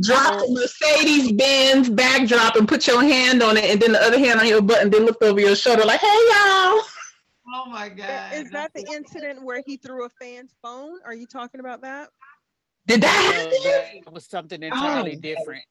drop the Mercedes Benz backdrop and put your hand on it and then the other hand on your butt and then look over your shoulder like, hey y'all. Oh my god. is that the incident where he threw a fan's phone are you talking about that Did that No, happen? that was something entirely Oh. different.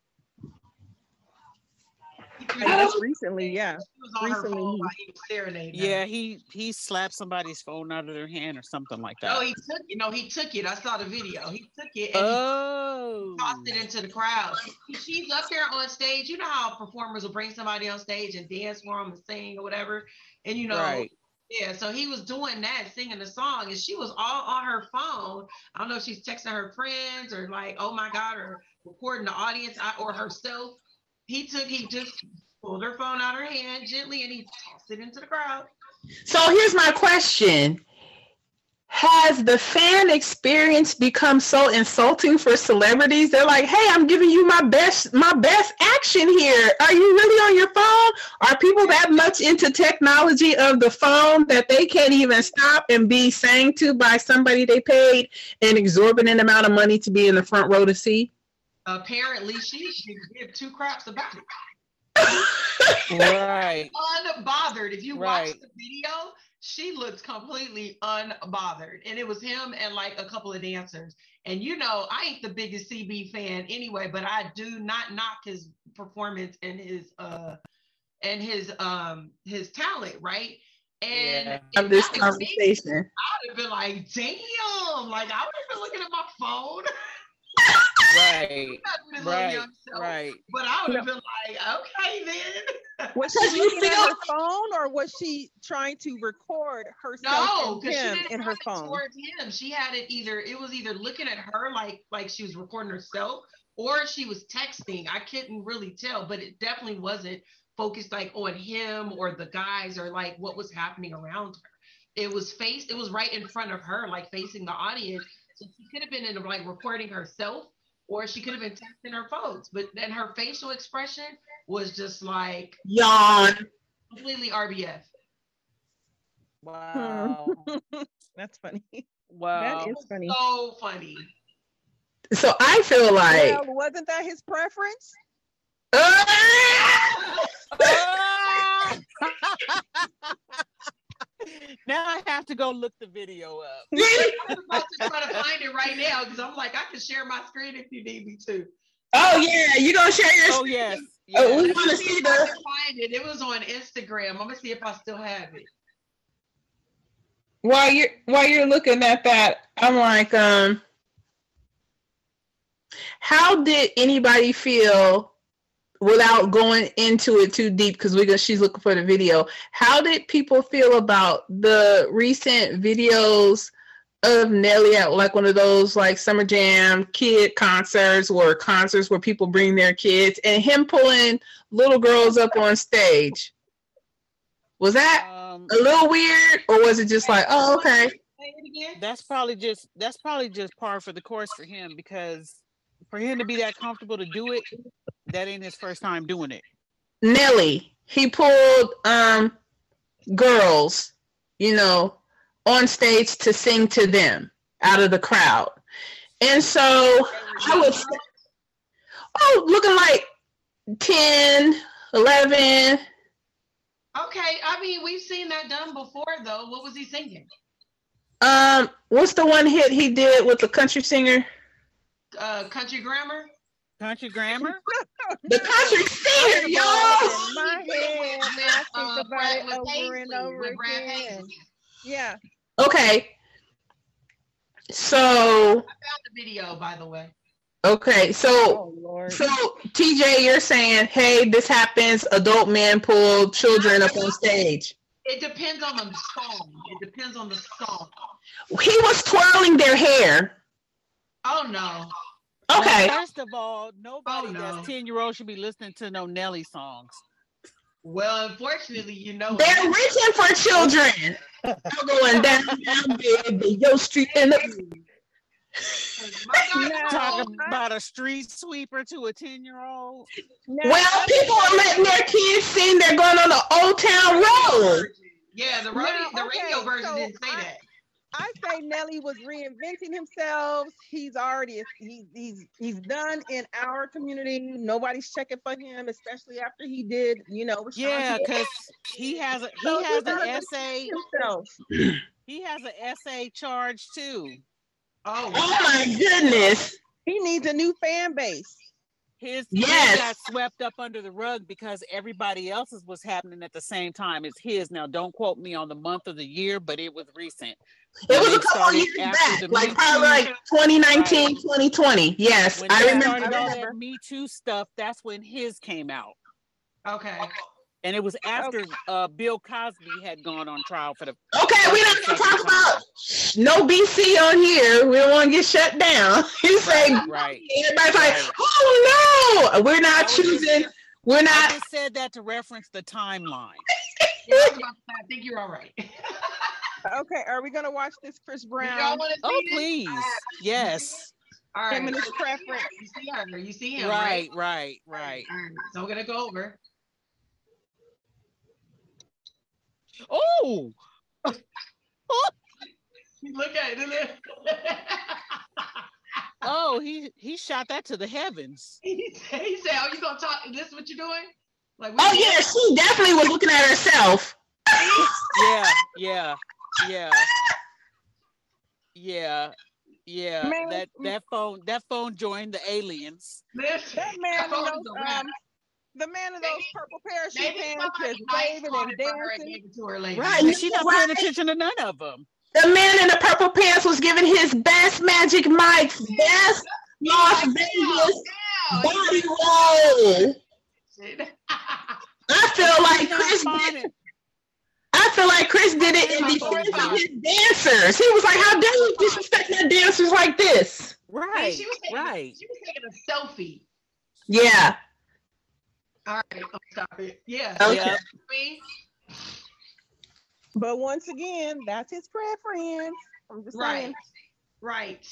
Just recently yeah She was on her recently phone he- while he was serenading. her. Yeah, he he slapped somebody's phone out of their hand or something like that. No, he took it. No, he took it. I saw the video. He took it and Oh, he tossed it oh. into the crowd. She's up there on stage. You know how performers will bring somebody on stage and dance for them and sing or whatever. And you know, right. Yeah, so he was doing that, singing the song, and she was all on her phone. I don't know if she's texting her friends or like, oh my God, or recording the audience or herself. He took, he just pulled her phone out of her hand gently and he tossed it into the crowd. So here's my question. Has the fan experience become so insulting for celebrities? They're like, "Hey, I'm giving you my best my best action here. Are you really on your phone? Are people that much into technology of the phone that they can't even stop and be sang to by somebody they paid an exorbitant amount of money to be in the front row to see?" Apparently, she should give two craps about it. Right. Unbothered. If you Right. watch the video, she looked completely unbothered. And it was him and like a couple of dancers. And you know, I ain't the biggest CB fan anyway, but I do not knock his performance and his uh and his um his talent, right? And Yeah. Of this that was me, conversation. I'd have been like, damn, like I would have been looking at my phone. Right. Right. Right. But I would have been like, okay then. Was she you looking at her phone or was she trying to record herself No, and because she him didn't in have her phone? towards him. She had it either it was either looking at her like like she was recording herself, or she was texting. I couldn't really tell, but it definitely wasn't focused like on him or the guys or like what was happening around her. It was face. It was right in front of her, like facing the audience. So she could have been in like recording herself, or she could have been texting her folks. But then her facial expression was just like Yawn. completely RBF. Wow. That's funny. Wow. That is funny. So funny. So I feel like well, wasn't that his preference? Ah! Ah! now I have to go look the video up. Really. I'm about to try to find it right now because I'm like, I can share my screen if you need me to. oh yeah, you gonna share your Oh yes. Oh, we yes. want to see the find it. It was on Instagram. I'm gonna see if I still have it. while you're while you're looking at that, I'm like, um, how did anybody feel without going into it too deep? Because we go, she's looking for the video. How did people feel about the recent videos of Nelly at like one of those like summer jam kid concerts or concerts where people bring their kids and him pulling little girls up on stage? Was that Um, a little weird or was it just like, oh, okay? Say it again. that's probably just that's probably just par for the course for him because for him to be that comfortable to do it, that ain't his first time doing it. Nelly, he pulled um girls, you know, on stage to sing to them out of the crowd. And so I was oh, looking like 10, 11. Okay, I mean we've seen that done before though. What was he singing? Um, what's the one hit he did with the country singer? Uh, country grammar. Country grammar? The country singer, y'all. My head, and I think Uh, about Brad- it over Paisley, and over again. Yeah. Okay. So, I found the video by the way. okay, so Oh So TJ, you're saying, hey, this happens. Adult men pull children up on stage. It depends on the song. It depends on the song. He was twirling their hair. Oh no. Okay. Well, first of all, nobody Oh, no. that's 10 year old should be listening to no Nelly songs. Well, unfortunately, you know. They're reaching for children. I'm going down, down baby, your street in the My God, Talking about a street sweeper to a 10 year old. Well, I- people are letting their kids sing. They're going on the Old Town Road. Yeah, the radio, Now, the radio version so didn't say I- that. I say Nelly was reinventing himself. He's already he, he's he's done in our community. Nobody's checking for him, especially after he did, you know, Yeah, because he has a he he has an doesn't essay. himself. He has an essay charge too. Oh, Oh my goodness. He needs a new fan base. His Yes. his got swept up under the rug because everybody else's was happening at the same time as his. Now, don't quote me on the month of the year, but it was recent. It was a couple years back, like probably like 2019, 2020. Yes, When I remember started I all that. Me Too stuff, that's when his came out. okay. And it was after uh, Bill Cosby had gone on trial for the Okay, we don't gonna talk about no BC on here. We don't want to get shut down. You say Right, right. everybody's like, oh no, we're not I was just- choosing. We're I not. just said that to reference the timeline. Yeah, I was about to say, I think you're all right. Okay, are we gonna watch this Chris Y'all Brown oh, see Oh, this? please. Yes. All right. feminist so- preference? You see her. You see him, Right, right? right, right. All right. So we're gonna go over. Oh, Look at it. oh, he he shot that to the heavens. he said, he said, "Oh, you gonna talk? This what you're doing?" Like, Oh yeah, she definitely was looking at herself. Yeah, yeah, yeah, yeah, yeah. Man, That that phone that phone joined the aliens. Listen, That man in those is um, the man in those purple parachute pants somebody just waving and it and dancing. gave it to her later. Right. And she not paying attention to none of them. The man in the purple pants was giving his best Magic Mike's best Las Vegas body roll. I feel like She Chris fine did, and- I feel like Chris did it in defense of his dancers. He was like, "How dare you disrespect my dancers like this?" Right, she was taking, right. She was taking a selfie. Yeah. All right, oh, stop it. Yeah. Okay. Yep. But once again, that's his preference. I'm just Right. saying. Right.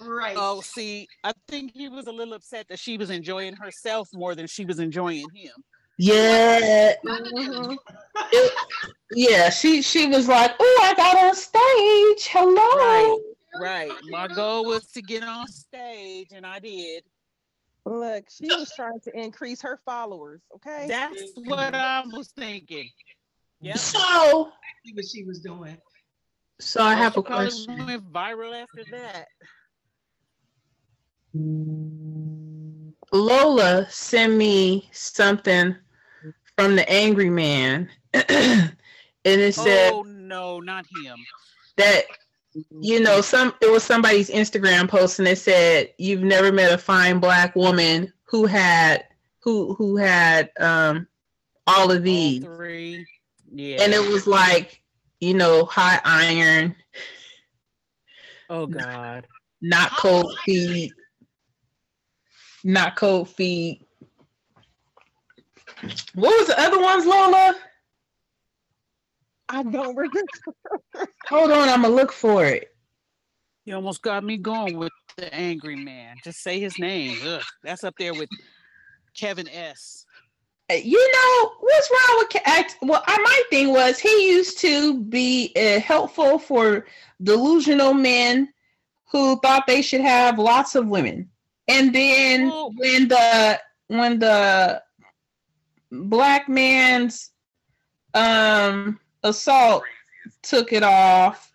Right. Oh, see, I think he was a little upset that she was enjoying herself more than she was enjoying him. Yeah. It- yeah. She she was like, "Oh, I got on stage. Hello." Right. My goal was to get on stage, and I did. Look, she was trying to increase her followers. Okay. That's what I was thinking. Yep. So See what she was doing. so I have a question. Went viral after that. Lola sent me something from the angry man. and it said oh no, not him. that you know some it was somebody's Instagram post and it said you've never met a fine black woman who had who who had um all of All these three. Yeah. and it was like you know hot iron oh God. not cold feet not cold feet what was the other ones lola I don't remember. hold on i'm gonna look for it You almost got me going with the angry man. Just say his name. Ugh, that's up there with Kevin S. you know what's wrong with Ca- act well uh, my thing was he used to be uh, helpful for delusional men who thought they should have lots of women and then Well- when the when the black man's um assault took it off.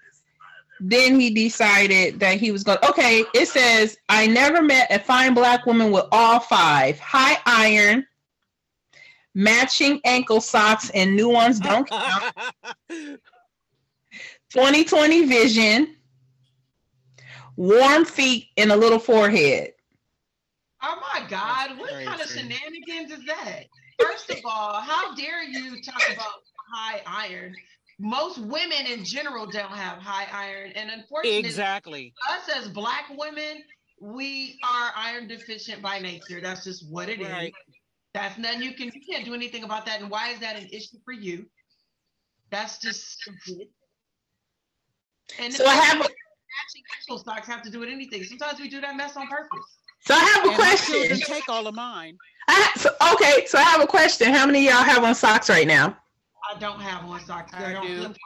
Then he decided that he was going okay it says i never met a fine black woman with all five. High iron matching ankle socks and new ones don't count. 2020 vision warm feet and a little forehead. Oh my God, what kind of shenanigans is that? First of all, how dare you talk about high iron? Most women in general don't have high iron. And unfortunately, exactly. us as black women, we are iron deficient by nature. That's just what it is. Right. That's nothing you can you can't do anything about that. And why is that an issue for you? That's just stupid. And So I have a- matching ankle socks have to do with anything. Sometimes we do that mess on purpose. So i have a And my children question take all of mine. I ha- so, okay so i have a question how many of y'all have on socks right now I don't have on socks. I They're on do. flip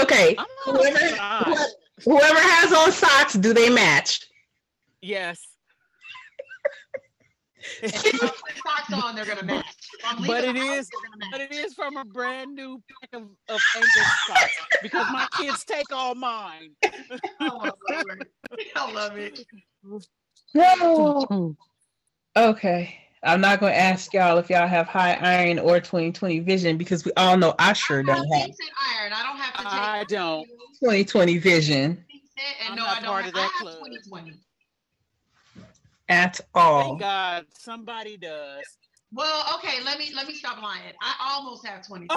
okay I'm whoever, surprised. whoever has on socks do they match Yes. If I put socks on, they're gonna match. But leaving it house, is- But it is from a brand new pack of, of ankle socks because my kids take all mine. Oh, my Lord. I love it. No. Okay. I'm not going to ask y'all if y'all have high iron or 2020 vision because we all know I sure I don't have have decent iron. I don't have to take. I don't. 2020 vision and I'm no, not I don't part have, of that I have club. 2020. at all. Thank God somebody does. Well, okay, let me let me stop lying. I almost have 23.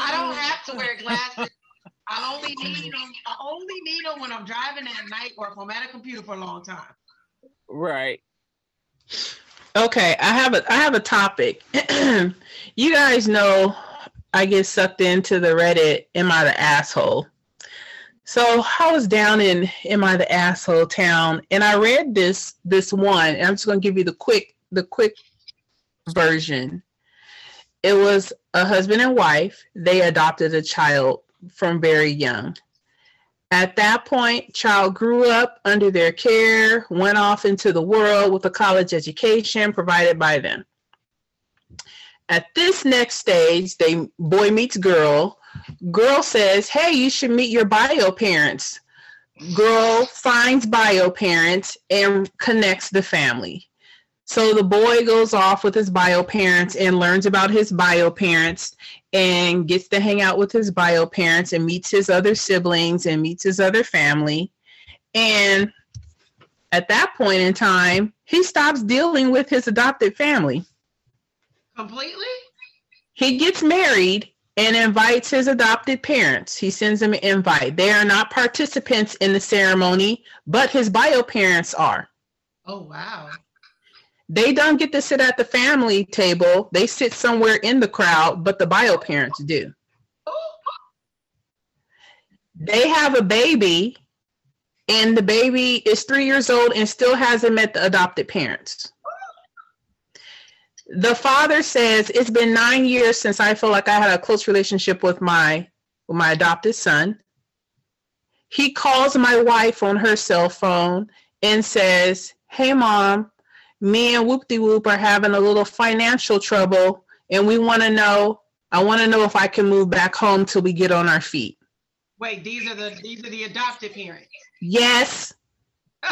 I don't have to wear glasses. I only need them. I only need them when I'm driving at night or if I'm at a computer for a long time. right. Okay, I have a I have a topic. you guys know I get sucked into the Reddit Am I the asshole? So I was down in Am I the asshole town and I read this this one and I'm just gonna give you the quick the quick version. It was a husband and wife. They adopted a child from very young. At that point, child grew up under their care, went off into the world with a college education provided by them. At this next stage, they boy meets girl. Girl says, "Hey, you should meet your bio parents." Girl finds bio parents and connects the family. So the boy goes off with his bio parents and learns about his bio parents and gets to hang out with his bio parents and meets his other siblings and meets his other family. And at that point in time, he stops dealing with his adopted family. Completely? He gets married and invites his adopted parents. He sends them an invite. They are not participants in the ceremony, but his bio parents are. Oh wow. They don't get to sit at the family table. They sit somewhere in the crowd, but the bio parents do. They have a baby, and the baby is three years old and still hasn't met the adopted parents. The father says, It's been nine years since I feel like I had a close relationship with my with my adopted son. He calls my wife on her cell phone and says, Hey mom, me and Whoopty Whoop are having a little financial trouble, and we want to know. I want to know if I can move back home till we get on our feet. Wait, these are the these are the adopted parents. Yes,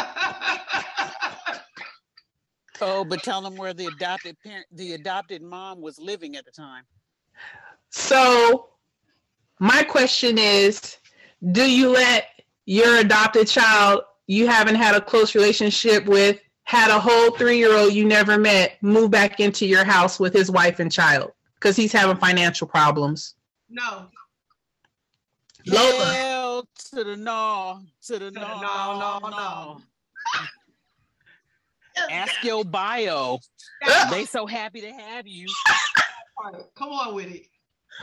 Oh, but tell them where the adopted parent, the adopted mom was living at the time. So, my question is Do you let your adopted child you haven't had a close relationship with, had a whole three year old you never met, move back into your house with his wife and child? Because he's having financial problems. no. Lola, Hell to the no, to the the no, no, no, no, no, no. Ask your bio. That's They so happy to have you. right. Come on with it.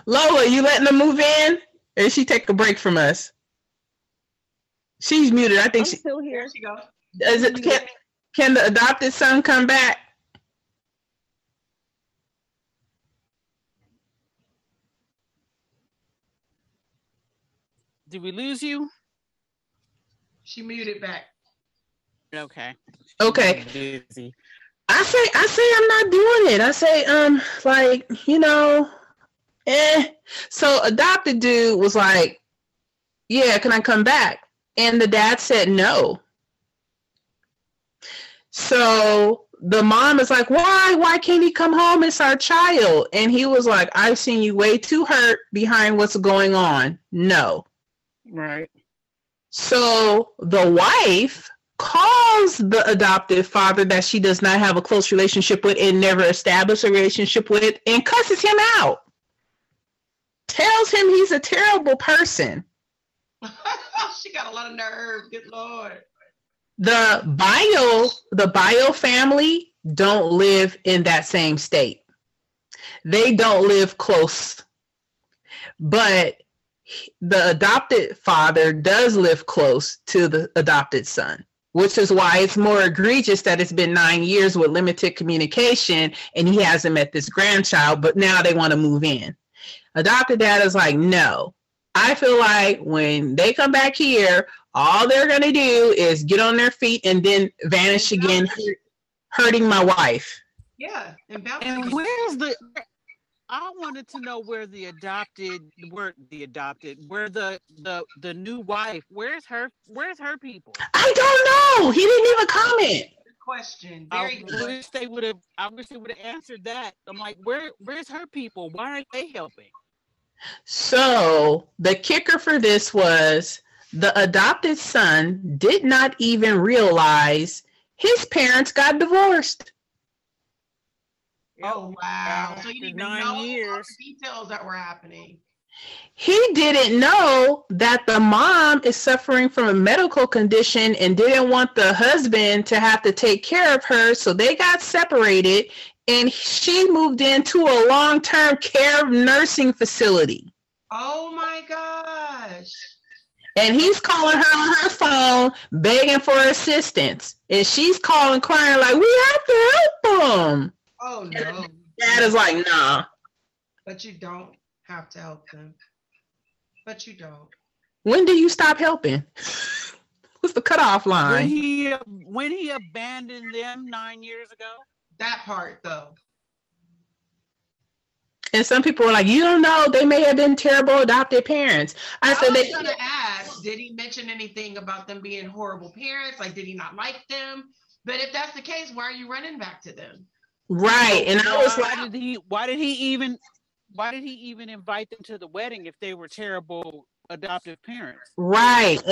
Lola, you letting them move in? Or she take a break from us? She's muted. I think I'm she still Here here. she goes. is it, can, can the adopted son come back? Did we lose you? She muted back. Okay. Okay. I say I say I'm not doing it. I say um like you know, eh. So adopted dude was like, yeah, can I come back? And the dad said no. So the mom is like, why? Why can't he come home? It's our child. And he was like, I've seen you way too hurt behind what's going on. No. Right. So the wife calls the adoptive father that she does not have a close relationship with and never established a relationship with and cusses him out. Tells him he's a terrible person. she got a lot of nerve. Good lord. The bio, the bio family don't live in that same state. They don't live close. But the adopted father does live close to the adopted son, which is why it's more egregious that it's been nine years with limited communication and he hasn't met this grandchild, but now they want to move in. Adopted dad is like, no. I feel like when they come back here, all they're going to do is get on their feet and then vanish again, hurting my wife. Yeah. And And where's the? I wanted to know where the adopted, where the adopted, where the the the new wife. Where's her? Where's her people? I don't know. He didn't even comment. Good question. I good. wish they would have. I wish they would have answered that. I'm like, where? Where's her people? Why aren't they helping? So the kicker for this was the adopted son did not even realize his parents got divorced. Oh wow! So After you didn't even nine know all the years. details that were happening. He didn't know that the mom is suffering from a medical condition and didn't want the husband to have to take care of her, so they got separated and she moved into a long-term care nursing facility. Oh my gosh! And he's calling her on her phone, begging for assistance. And she's calling, crying, like, we have to help them Oh no! Dad is like, nah. But you don't have to help them. But you don't. When do you stop helping? What's the cutoff When line? he when he abandoned them nine years ago. That part though. And some people were like, you don't know, they may have been terrible adopted parents. I I said, was they, gonna ask, did he mention anything about them being horrible parents? Like, did he not like them? But if that's the case, why are you running back to them? right. And I was like, why like, did he why did he even why did he even invite them to the wedding if they were terrible adoptive parents? right.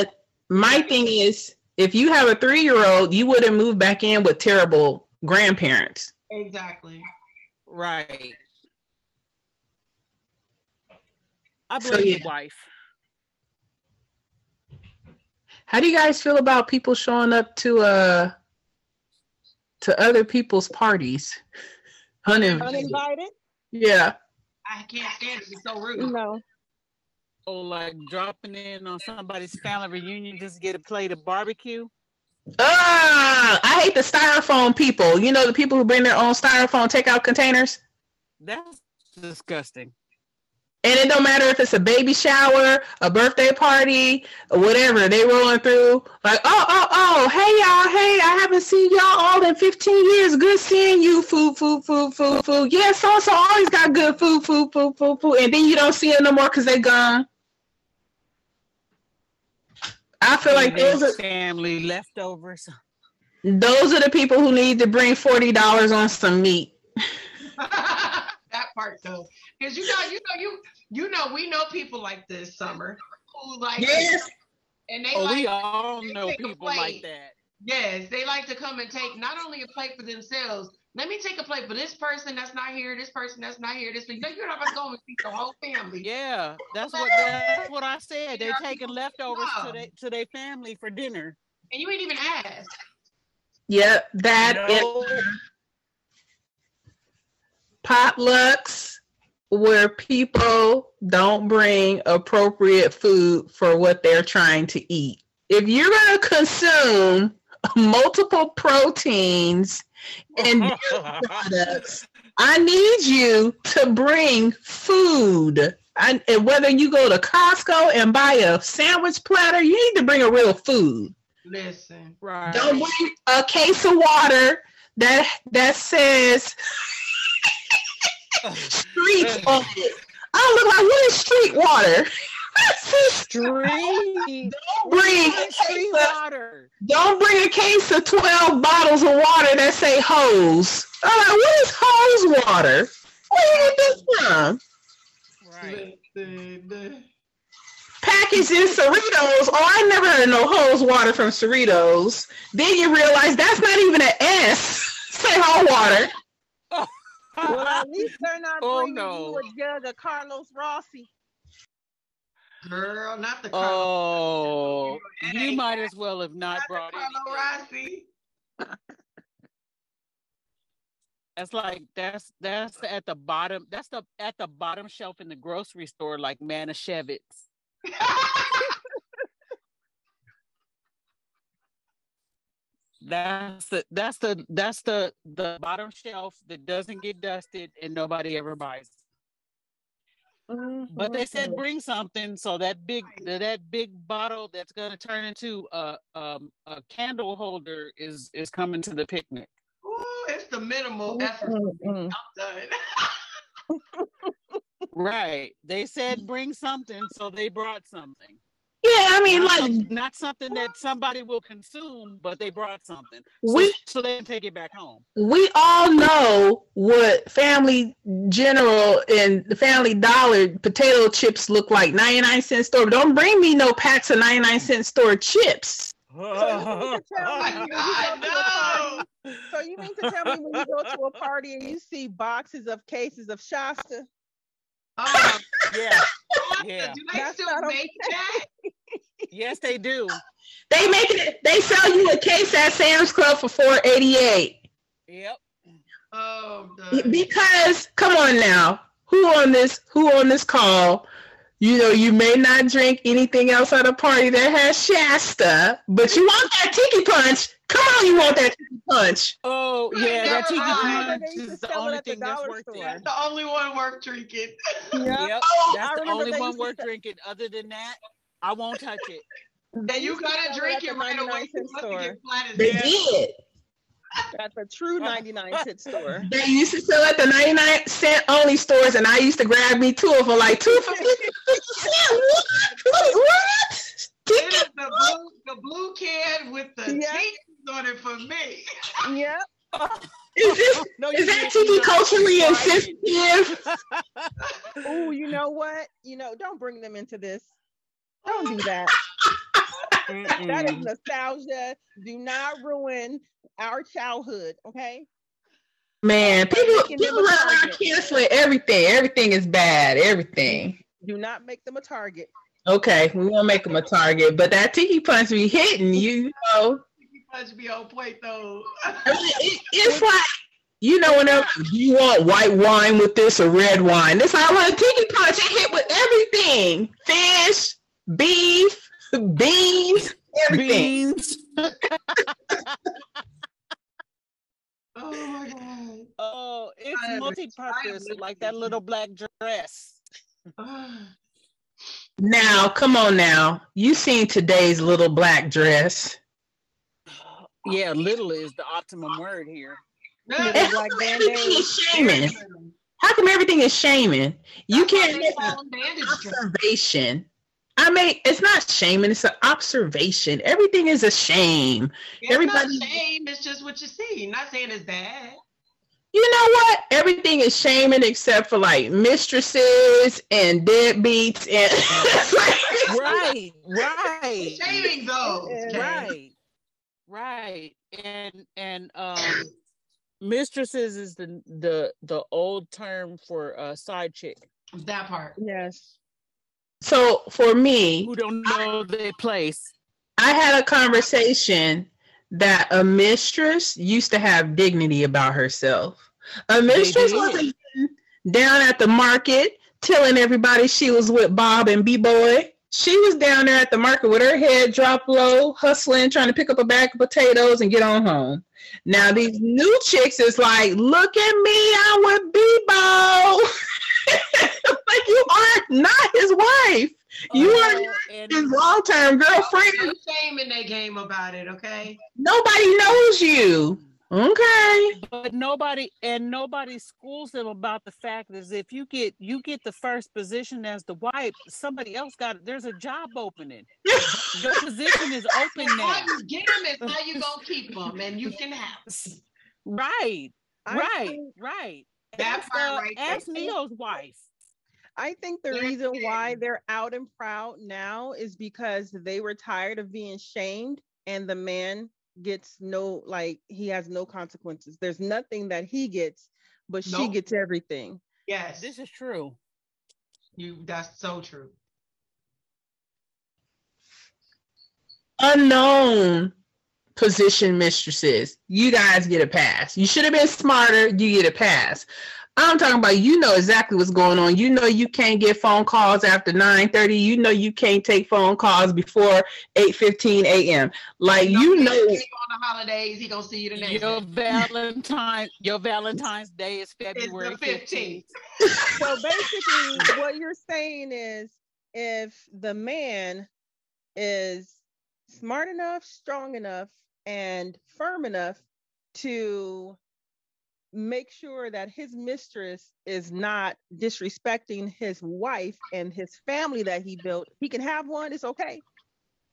My thing is, if you have a three year old, you wouldn't move back in with terrible grandparents. Exactly. Right. I So, blame yeah. the wife. How do you guys feel about people showing up to uh to other people's parties? Uninvited. Uninvited? Yeah. I can't stand it. It's so rude. No. Or like dropping in on somebody's family reunion just to get a plate of barbecue. Ah, I hate the styrofoam people. You know the people who bring their own styrofoam takeout containers. That's disgusting. And it don't matter if it's a baby shower, a birthday party, or whatever. They rolling through like, oh, oh, oh, hey y'all, hey, I haven't seen y'all all in 15 years. Good seeing you. Food, food, food, food, food. Yeah, so so always got good food, food, food, food, food. And then you don't see them no more because they gone. I feel like Their those are family leftovers. those are the people who need to bring forty dollars on some meat. that part though, because you know, you know, you you know, we know people like this summer who like, Yes. and they Oh, like, we all they know people like that. yes, they like to come and take not only a plate for themselves. Let me take a plate for this person that's not here, this person that's not here, this. You know, you're not gonna go and feed the whole family. Yeah, that's what that's what I said. They're taking leftovers to their to their family for dinner. and you ain't even asked. Yep, that and No. potlucks where people don't bring appropriate food for what they're trying to eat. If you're going to consume multiple proteins and dairy products, I need you to bring food. I, and whether you go to Costco and buy a sandwich platter, you need to bring a real food. Listen, Right. Don't bring a case of water that that says street on it. I don't look like what is street water? Street. don't bring Street of, water. don't bring a case of twelve bottles of water that say hose. I'm like, what is hose water? Where get this from? Right. Packaged in Cerritos. Oh, I never heard of no hose water from Cerritos. Then you realize that's not even an S. Say hot water. Well, at least they're not Oh, bringing no. you a jug of Carlos Rossi. Girl, not the Oh, It you might as well have not not brought Carlo anything. Rossi. That's like that's that's at the bottom. That's the at the bottom shelf in the grocery store, like Manischewitz. That's the that's the that's the the bottom shelf that doesn't get dusted and nobody ever buys. Mm-hmm. But they said mm-hmm. bring something, so that big that big bottle that's gonna turn into a um a candle holder is is coming to the picnic. Ooh, it's the minimal mm-hmm. effort. for me. I'm done. Right. They said bring something, so they brought something. Yeah, I mean, Not, like some- not something that somebody will consume, but they brought something. So, we so they can take it back home. we all know what Family General and the Family Dollar potato chips look like. 99 cent store. Don't bring me no packs of 99 cent store chips. So you mean to tell me when you go to a party? So you mean to tell me when you go to a party and you see boxes of cases of Shasta? Oh, yeah, what? Yeah. Do they That's still not make that? yes, they do. They make it. They sell you a case at Sam's Club for four eighty eight. Yep. Oh, God. Because come on now, who on this who on this call? You know, you may not drink anything else at a party that has Shasta, but you want that tiki punch. Come on, you want that tiki punch. Oh Right, yeah, that tiki punch They used to is the only at the thing that's worth it. That's the only one worth drinking. Yeah. Yep, Oh, that's the only one worth drinking. Other than that, I won't touch it. They And you used gotta drink it right away. cent store. get flat as They did. At the true 99 cent store. They used to sell at the 99 cent only stores, and I used to grab me two for like two for 50 cents. What? What? what? It is the blue, the blue can with the Yeah. on it for me. Yep. Is this No, is you that didn't. tiki You culturally know, insensitive? Oh, you know what? You know, don't bring them into this. Don't do that. That is nostalgia. Do not ruin our childhood, okay? Man, people people a run around target. canceling everything. Everything is bad. Everything. Do not make them a target. Okay, we won't make them a target, but that tiki punch be hitting you know. You punch me on point though. I it, it's like you know, whenever do you want white wine with this or red wine? This I want a tiki punch. It hit with everything: fish, beef, beans, everything. Beans. oh my god. Oh, it's I multi-purpose, like that little black dress. Now, come on, now you seen today's little black dress? Yeah, little is the optimum word here. And Little how black come everything is shaming? How come everything is shaming? You can't make an bandage dress. observation. I mean, it's not shaming; it's an observation. Everything is a shame. It's Everybody- not shame. It's just what you see. Not saying it's bad. You know what? Everything is shaming except for like mistresses and deadbeats and Right, right, Shaming those. It is. right, right. And and um mistresses is the the the old term for a side chick That part. Yes. So for me, who don't know their place. I had a conversation that a mistress used to have dignity about herself. A mistress wasn't down at the market telling everybody she was with Bob and B Boy. She was down there at the market with her head dropped low, hustling, trying to pick up a bag of potatoes and get on home. Now these new chicks is like, look at me, I'm with B-Bo. like you are not his wife. You oh, are Oh, and his long-term girlfriend. No shame in that game about it, okay? Nobody knows you. Okay. but nobody and nobody schools them about the fact is if you get you get the first position as the wife, somebody else got there's a job opening. Your position is open now. How you get them is how you gonna keep them, and you can have. Right, I right, think- right. That Ask, part uh, right there. ask Neo's wife. I think the Yes, reason why they're out and proud now is because they were tired of being shamed and the man gets no like he has no consequences. There's nothing that he gets, but she gets everything. Yes, This is true. you. That's so true. Unknown position mistresses. You guys get a pass. You should have been smarter. You get a pass. I'm talking about you know exactly what's going on. You know you can't get phone calls after 9:30. You know you can't take phone calls before 8:15 a.m. Like you Don't know on the holidays. He gonna see you the next Your. Valentine, your Valentine's Day is February It's the 15th. 15th. So basically, what you're saying is if the man is smart enough, strong enough, and firm enough to make sure that his mistress is not disrespecting his wife and his family that he built, he can have one. It's okay.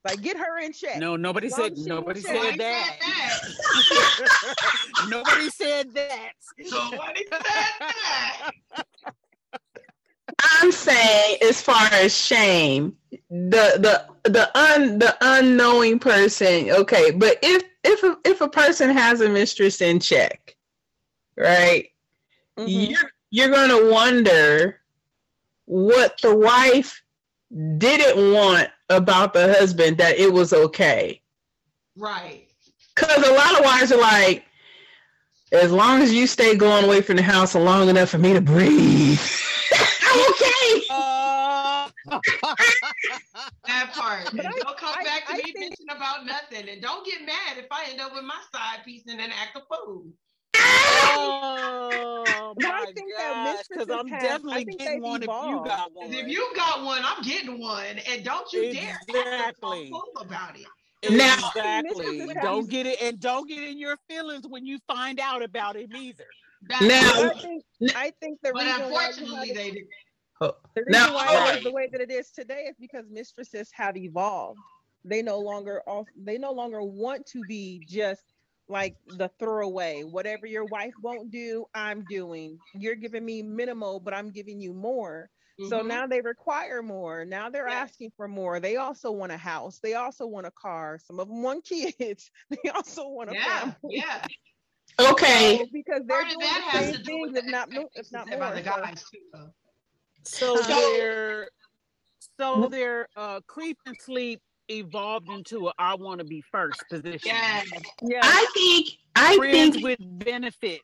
Like get her in check. No, nobody long said nobody Nobody said said that. that. nobody said that. Nobody said that. I'm saying as far as shame, the the the un the unknowing person. Okay, but if if a, if a person has a mistress in check, right? Mhm. You're you're gonna wonder what the wife didn't want about the husband that it was okay. Right. Cause a lot of wives are like, as long as you stay going away from the house long enough for me to breathe. I'm okay. Uh, That part. But I- don't come I- back to I me think- bitching about nothing. And don't get mad if I end up with my side piece and then act a fool. oh But I my think that gosh, because I'm have- definitely getting they've one if you got one. If you got one, I'm getting one. And don't you dare act so Exactly. fool about it. Now- exactly. Mistresses Don't get it and don't get in your feelings when you find out about him either. That's Now- I think I think the but reason why unfortunately, have they it- do. The reason Now- why it Right. is the way that it is today is because mistresses have evolved. They no longer off, they no longer want to be just like the throwaway. Whatever your wife won't do, I'm doing. You're giving me minimal, but I'm giving you more. So Mhm. now they require more. Now they're Yes. asking for more. They also want a house. They also want a car. Some of them want kids. They also want a yeah, family. yeah. Okay. So, because they're Part of doing that the has same to do things, with if the not, if not set by more. the So- guys too. Though. So their so their uh creep and sleep evolved into a I want to be first position. Yeah, yeah. I think I Friends think with benefits.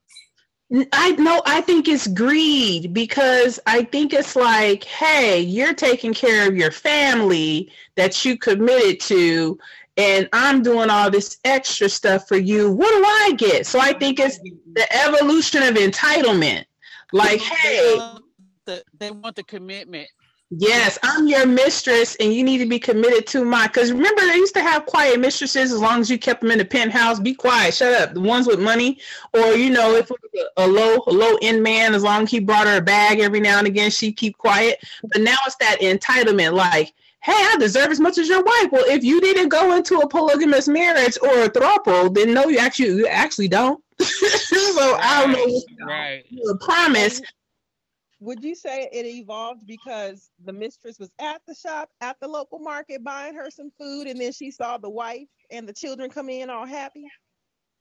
I know I think it's greed because I think it's like, hey, you're taking care of your family that you committed to, and I'm doing all this extra stuff for you. What do I get? So I think it's the evolution of entitlement. Like, hey, the, they want the commitment. yes, I'm your mistress, and you need to be committed to my. Because remember, they used to have quiet mistresses as long as you kept them in the penthouse. Be quiet, shut up. The ones with money, or you know, if it was a, low, a low end man, as long as he brought her a bag every now and again, she'd keep quiet. But now it's that entitlement, like. Hey, I deserve as much as your wife. Well, if you didn't go into a polygamous marriage or a throuple, then no, you actually you actually don't. so I don't know Right. you promise. Would you say it evolved because the mistress was at the shop at the local market buying her some food, and then she saw the wife and the children come in all happy?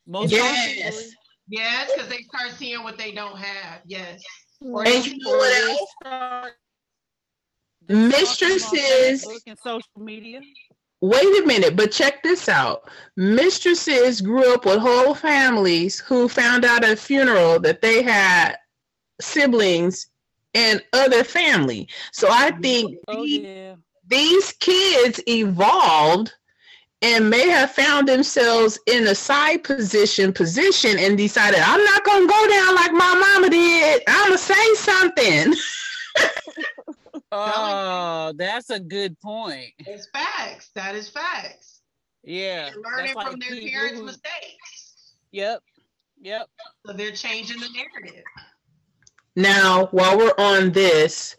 Most Yes. yes, because they start seeing what they don't have. Yes. Or And you know what else? start Mistresses, Facebook and social media. wait a minute, but check this out. Mistresses grew up with whole families who found out at a funeral that they had siblings and other family. So I mm-hmm. think Oh the- yeah. these kids evolved and may have found themselves in a side position position and decided I'm not gonna go down like my mama did. I'm gonna say something. Oh, that's a good point. It's facts. That is facts. Yeah. They're learning that's like from their people parents' who- mistakes. Yep. Yep. So they're changing the narrative. Now, while we're on this,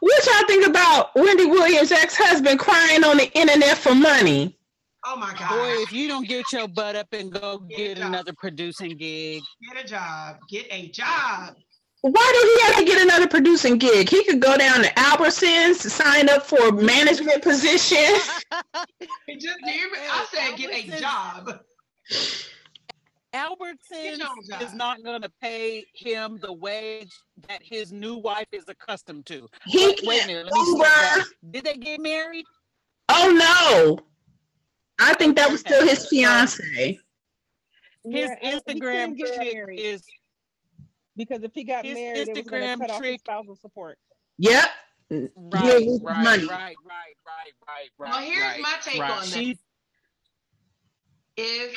what y'all think about Wendy Williams' ex-husband crying on the internet for money? Oh my God. Boy, if you don't get your butt up and go Get get another producing gig, Get a job. Get a job. Why do he have to get another producing gig? He could go down to Albertsons, sign up for a management position. Just, do I said get a job. Albertsons your own job. is not going to pay him the wage that his new wife is accustomed to. He Wait, wait a can minute, let me oh, Uber. back. Did they get married? Oh no. I think that was still his fiance. His Yeah, Instagram get trick married is because if he got his married, it was going Instagram to cut off his trick- spousal support. Yep. right, right, money. right, right, right, right, right. Well, here's right, my take right. on that. She, If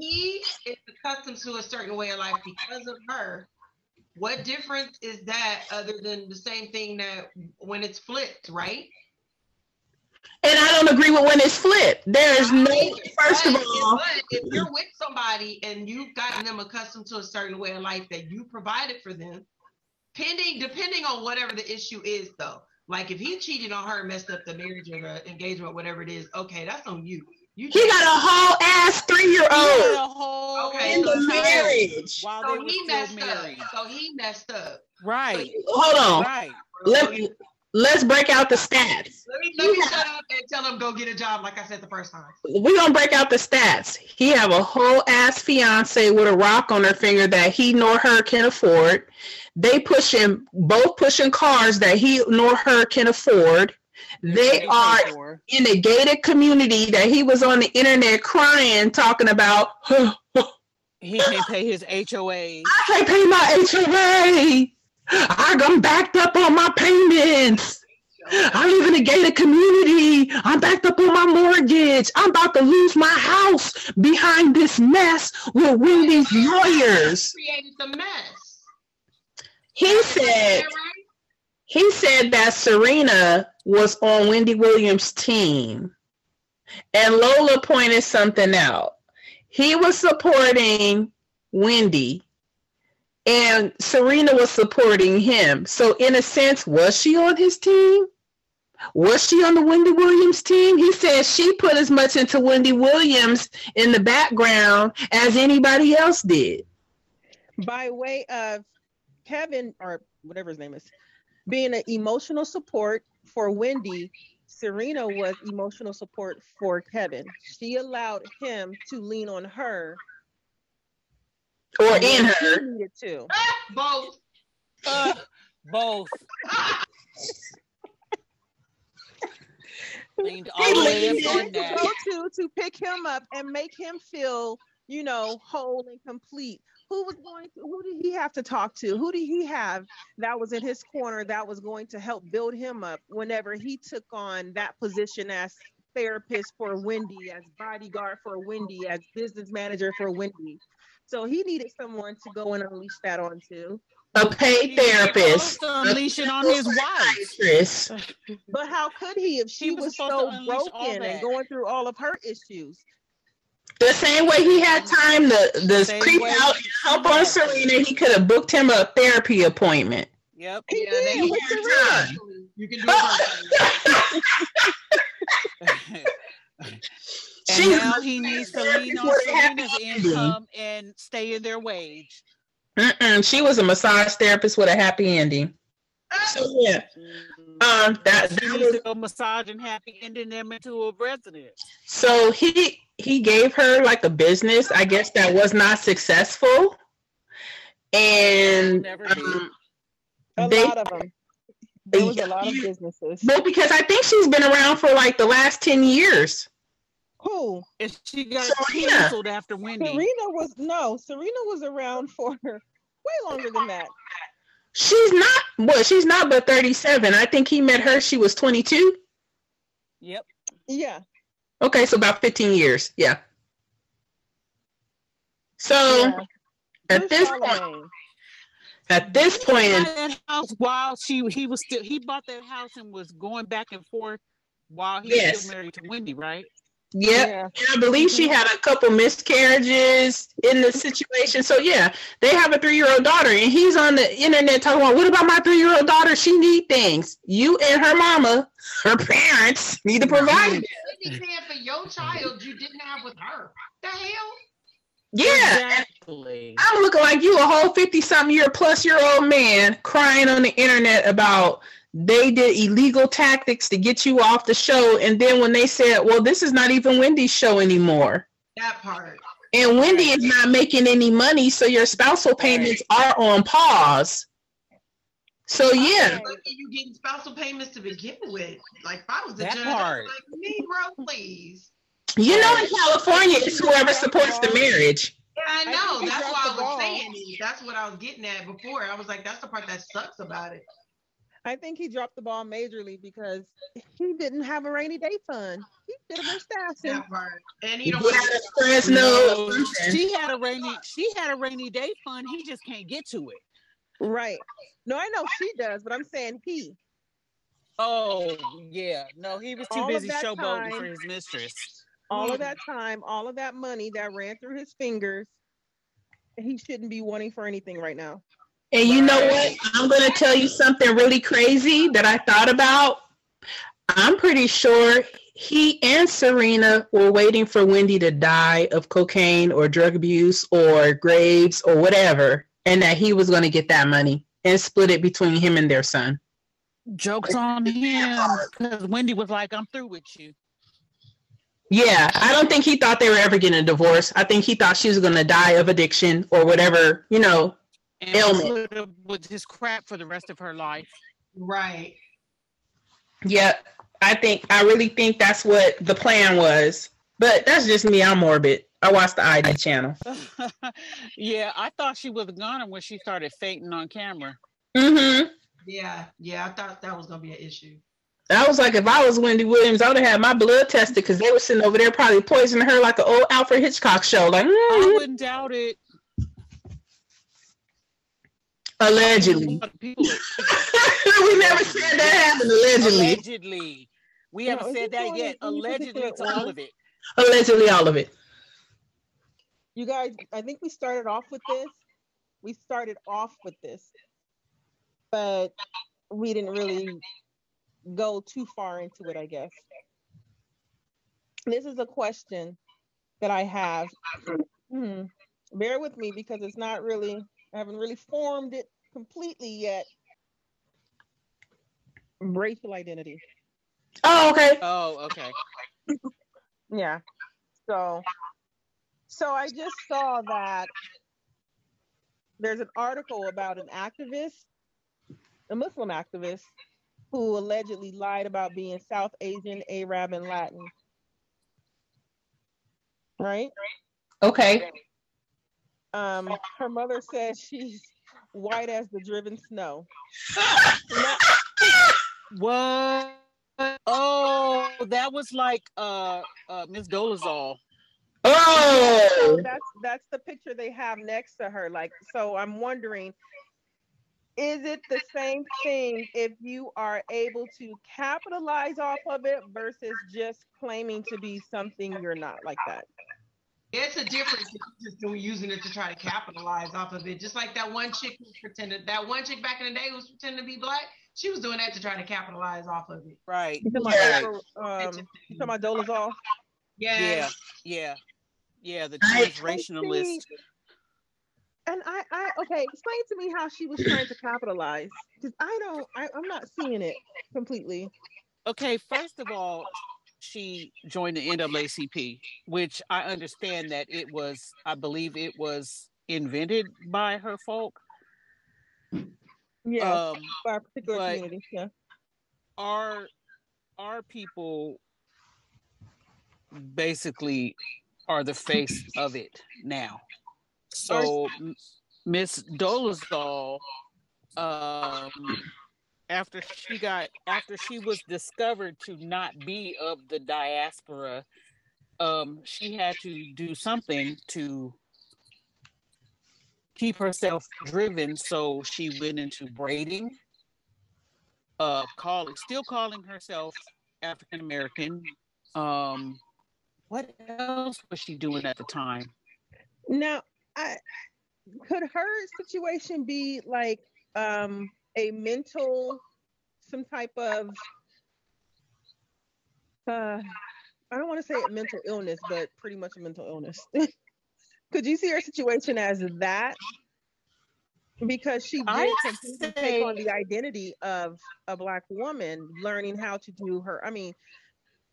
he is accustomed to a certain way of life because of her, what difference is that other than the same thing that when it's flipped, right? And I don't agree with when it's flipped. There is no first of all but if you're with somebody and you've gotten them accustomed to a certain way of life that you provided for them, pending depending on whatever the issue is, though. Like if he cheated on her, messed up the marriage or the engagement, whatever it is, okay, that's on you. You he got a whole ass three year he had old a whole Okay, in the so- marriage. while they so he messed married. up. So he messed up. Right, Hold on. right. Let me let's break out the stats. Let me, let me shut up and tell him go get a job, like I said the first time. We're gonna break out the stats. He have a whole ass fiance with a rock on her finger that he nor her can afford. They pushing both pushing cars that he nor her can afford. They are in a gated community that he was on the internet crying, talking about. He can't pay his HOA. I can't pay my HOA. I- I'm backed up on my payments. I live in a gated community. I'm backed up on my mortgage. I'm about to lose my house behind this mess with Wendy's lawyers. Created the mess. He said he said that Sharina was on Wendy Williams' team. And Lola pointed something out. He was supporting Wendy and Sharina was supporting him. So, in a sense, was she on his team? Was she on the Wendy Williams team? He said she put as much into Wendy Williams in the background as anybody else did. by way of Kevin or whatever his name is, being an emotional support for Wendy, Sharina was emotional support for Kevin. She allowed him to lean on her Or when in he her. needed to. Both. Uh, both. Leaned all the way up on to that. go to to pick him up and make him feel, you know, whole and complete. Who was going to, who did he have to talk to? Who did he have that was in his corner that was going to help build him up whenever he took on that position as therapist for Wendy, as bodyguard for Wendy, as business manager for Wendy. So he needed someone to go and unleash that onto. A paid therapist. supposed to unleash it on his wife. Psychiatrist. But how could he if she He was was, so broken and going through all of her issues? The same way he had time to, to Same creep way out and help on Sharina, he could have booked him a therapy appointment. Yep. He Yeah, did they- with had Sharina. time. You can do it. and She's now he needs to lean on Sharina's income and stay in their wage. Mm-mm, she was a massage therapist with a happy ending. So yeah, um, that, She that needs was, to go massage and happy ending them into a resident. so he he gave her like a business, I guess that was not successful, and Never um, A they lot of them. There was a lot of businesses. well because I think she's been around for like the last ten years. Who? And she got Sharina. canceled after Wendy. Sharina was no. Sharina was around for way longer than that. She's not what she's not but thirty seven. I think he met her. She was twenty two. Yep. Yeah. Okay, so about 15 years. Yeah. So yeah. at Who's this point, at this He point, in, that house while she he was still he bought that house and was going back and forth while he was still married to Wendy, right? Yeah, Yeah. and I believe she mm-hmm. had a couple miscarriages in the situation. So yeah, they have a three year old daughter, and he's on the internet talking about what about my three year old daughter? She need things. You and her mama, her parents, need to provide. it. What you paying for your child you didn't have with her? The hell? Yeah, Exactly. I'm looking like you, a whole 50 something year plus year old man crying on the internet about they did illegal tactics to get you off the show. And then when they said, well, this is not even Wendy's show anymore. That part. And Wendy is not making any money, so your spousal payments are on pause. So yeah, Look you getting spousal payments to begin with. Like if I was the That judge, part. I'd be like, Negro, please. you know in California it's whoever supports the marriage. Yeah, I I know. think That's dropped what I the ball. was saying. That's what I was getting at before. I was like, that's the part that sucks about it. I think he dropped the ball majorly because he didn't have a rainy day fund. He should have been staffing. And you don't what? out of Fresno. No, she had a rainy she had a rainy day fund. He just can't get to it. Right. No, I know she does, but I'm saying he. Oh yeah, no, he was too All busy showboating time- for his mistress. All of that time, all of that money that ran through his fingers, he shouldn't be wanting for anything right now. And you know what? I'm going to tell you something really crazy that I thought about. I'm pretty sure he and Sharina were waiting for Wendy to die of cocaine or drug abuse or graves or whatever, and that he was going to get that money and split it between him and their son. Jokes on him because Wendy was like, "I'm through with you." Yeah, I don't think he thought they were ever getting a divorce. I think he thought she was going to die of addiction or whatever, you know, and Ailment. put with his crap for the rest of her life. Right. Yeah, I think I really think that's what the plan was. But that's just me. I'm morbid. I watch the ID channel. yeah, I thought she was a goner when she started fainting on camera. Mm-hmm. Yeah. Yeah. I thought that was gonna be an issue. I was like, if I was Wendy Williams, I would have had my blood tested because they were sitting over there probably poisoning her like an old Alfred Hitchcock show. Like, I mm, wouldn't doubt it. Allegedly. People we never said that happened. Allegedly. allegedly. We haven't is said that going yet. Allegedly to all of it. Allegedly, all of it. You guys, I think we started off with this. We started off with this, but we didn't really go too far into it, I guess. This is a question that I have. Hmm. Bear with me because it's not really, I haven't really formed it completely yet. Racial identity. Oh, okay. Oh, okay. Yeah. So so I just saw that there's an article about an activist, a Muslim activist, who allegedly lied about being South Asian, Arab, and Latin. Right? Okay. Um, her mother says she's white as the driven snow. What? Oh, that was like uh uh Miss Dolezal. Oh, So that's that's the picture they have next to her. Like, so I'm wondering, is it the same thing if you are able to capitalize off of it versus just claiming to be something you're not like that? It's a difference if you're just doing using it to try to capitalize off of it. Just like that one chick who pretended that one chick back in the day who was pretending to be black, she was doing that to try to capitalize off of it. Right. You talking Yeah. about, Oprah, um, you talking about Dolezal? Yeah. Yeah. Yeah. Yeah. The I- transracialist. And I, I, okay, explain to me how she was trying to capitalize because I don't, I, I'm not seeing it completely. Okay, first of all, she joined the NAACP, which I understand that it was, I believe it was invented by her folk. Yeah, Um, by a particular community. Yeah. our our people basically are the face of it now. So Miss Dolezal, um, after she got after she was discovered to not be of the diaspora, um, she had to do something to keep herself driven. So she went into braiding uh calling still calling herself African American. Um what else was she doing at the time? Now, I could her situation be like um a mental, some type of uh I don't want to say a mental illness, but pretty much a mental illness. could you see her situation as that? Because she did I'd take on the identity of a black woman, learning how to do her. I mean,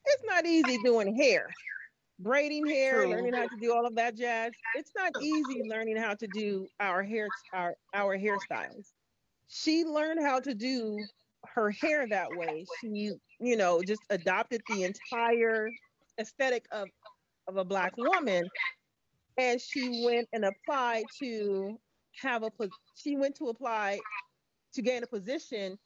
it's not easy doing hair, braiding hair, True. learning how to do all of that jazz. It's not easy learning how to do our hair, our our hairstyles. She learned how to do her hair that way. She, you know, just adopted the entire aesthetic of of a black woman, and she went and applied to have a. She went to apply to gain a position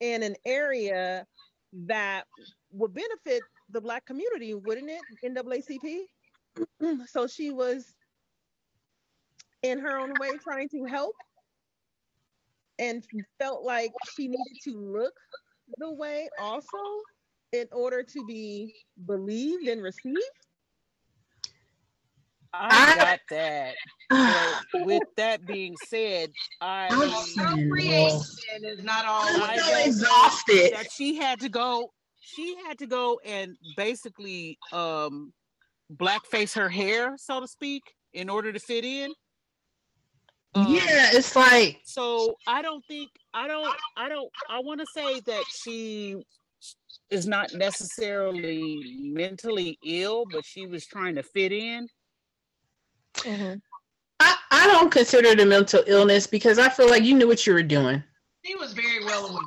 in an area that would benefit the black community, wouldn't it? NAACP. so she was in her own way trying to help and felt like she needed to look the way also in order to be believed and received. I I- got that. But with that being said, I Appropriation is not all. I so exhausted. that she had to go she had to go and basically um blackface her hair, so to speak, in order to fit in. Um, yeah, it's like so I don't think I don't I don't I want to say that she is not necessarily mentally ill, but she was trying to fit in. Mhm. I, I don't consider it a mental illness because I feel like you knew what you were doing. He was very well aware.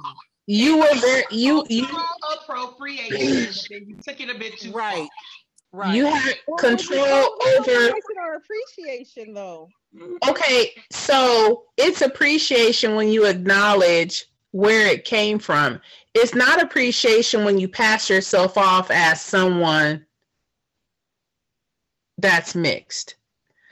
You were very you you Cultural appropriation. you took it a bit too Right. far. Right. you have Well, control well, well, over recognize our appreciation though. okay so it's appreciation when you acknowledge where it came from it's not appreciation when you pass yourself off as someone that's mixed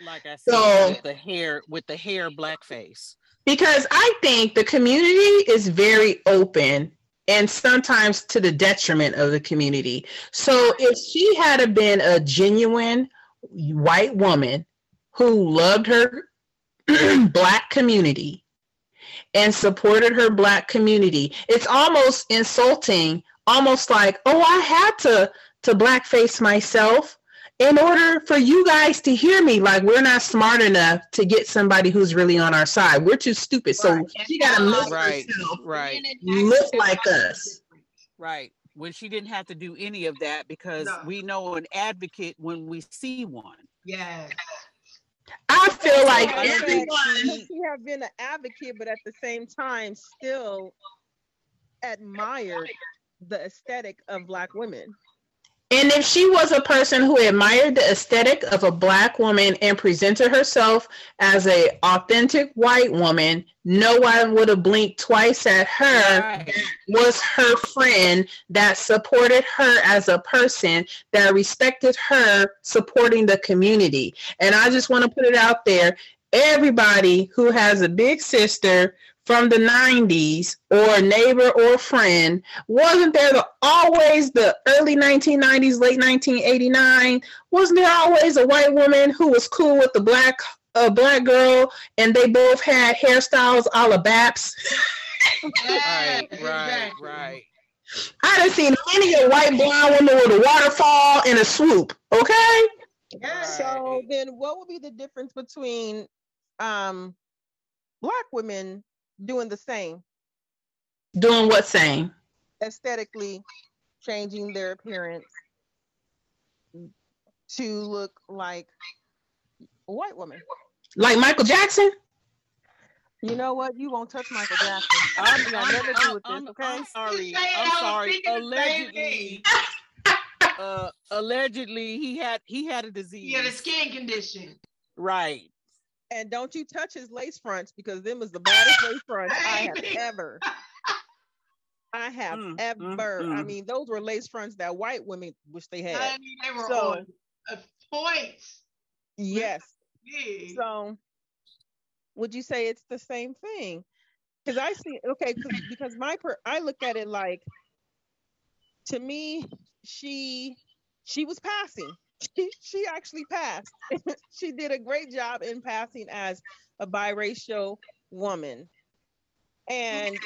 like I said, So- with the hair with the hair blackface. because i think the community is very open and sometimes to the detriment of the community. So if she had been a genuine white woman who loved her black community and supported her black community it's almost insulting almost like oh i had to to blackface myself in order for you guys to hear me like we're not smart enough to get somebody who's really on our side we're too stupid so Right. she gotta make Right. herself Right. Being look like us. Right. When she didn't have to do any of that because No. we know an advocate when we see one. Yeah. i feel like I everyone she- she have been an advocate, but at the same time still admired the aesthetic of black women. And if she was a person who admired the aesthetic of a black woman and presented herself as a authentic white woman, no one would have blinked twice at her. Right. Was her friend that supported her as a person that respected her supporting the community. And I just want to put it out there, everybody who has a big sister from the 90s or a neighbor or a friend wasn't there the, always the early 1990s late 1989 wasn't there always a white woman who was cool with the black a black girl and they both had hairstyles a la baps Right, right, exactly. right. i done seen many a white blonde women with a waterfall and a swoop okay Yes. So then what would be the difference between um black women doing the same doing what same aesthetically changing their appearance to look like a white woman? like michael jackson You know what? You won't touch Michael Jackson. I'm, I got I'm, nothing to do with this, I'm, okay? I'm sorry. I I'm sorry. thinking the same Allegedly, uh, allegedly he had he had a disease. He had a skin condition. Right. And don't you touch his lace fronts because them is the baddest lace fronts I have ever. I have Mm, mm, ever. I mm. mean, those were lace fronts that white women wish they had. I mean, they were So- on a point. Yes. So, would you say it's the same thing? Because I see, okay, because my per, I look at it like, to me, she she was passing. She, she actually passed. she did a great job in passing as a biracial woman, and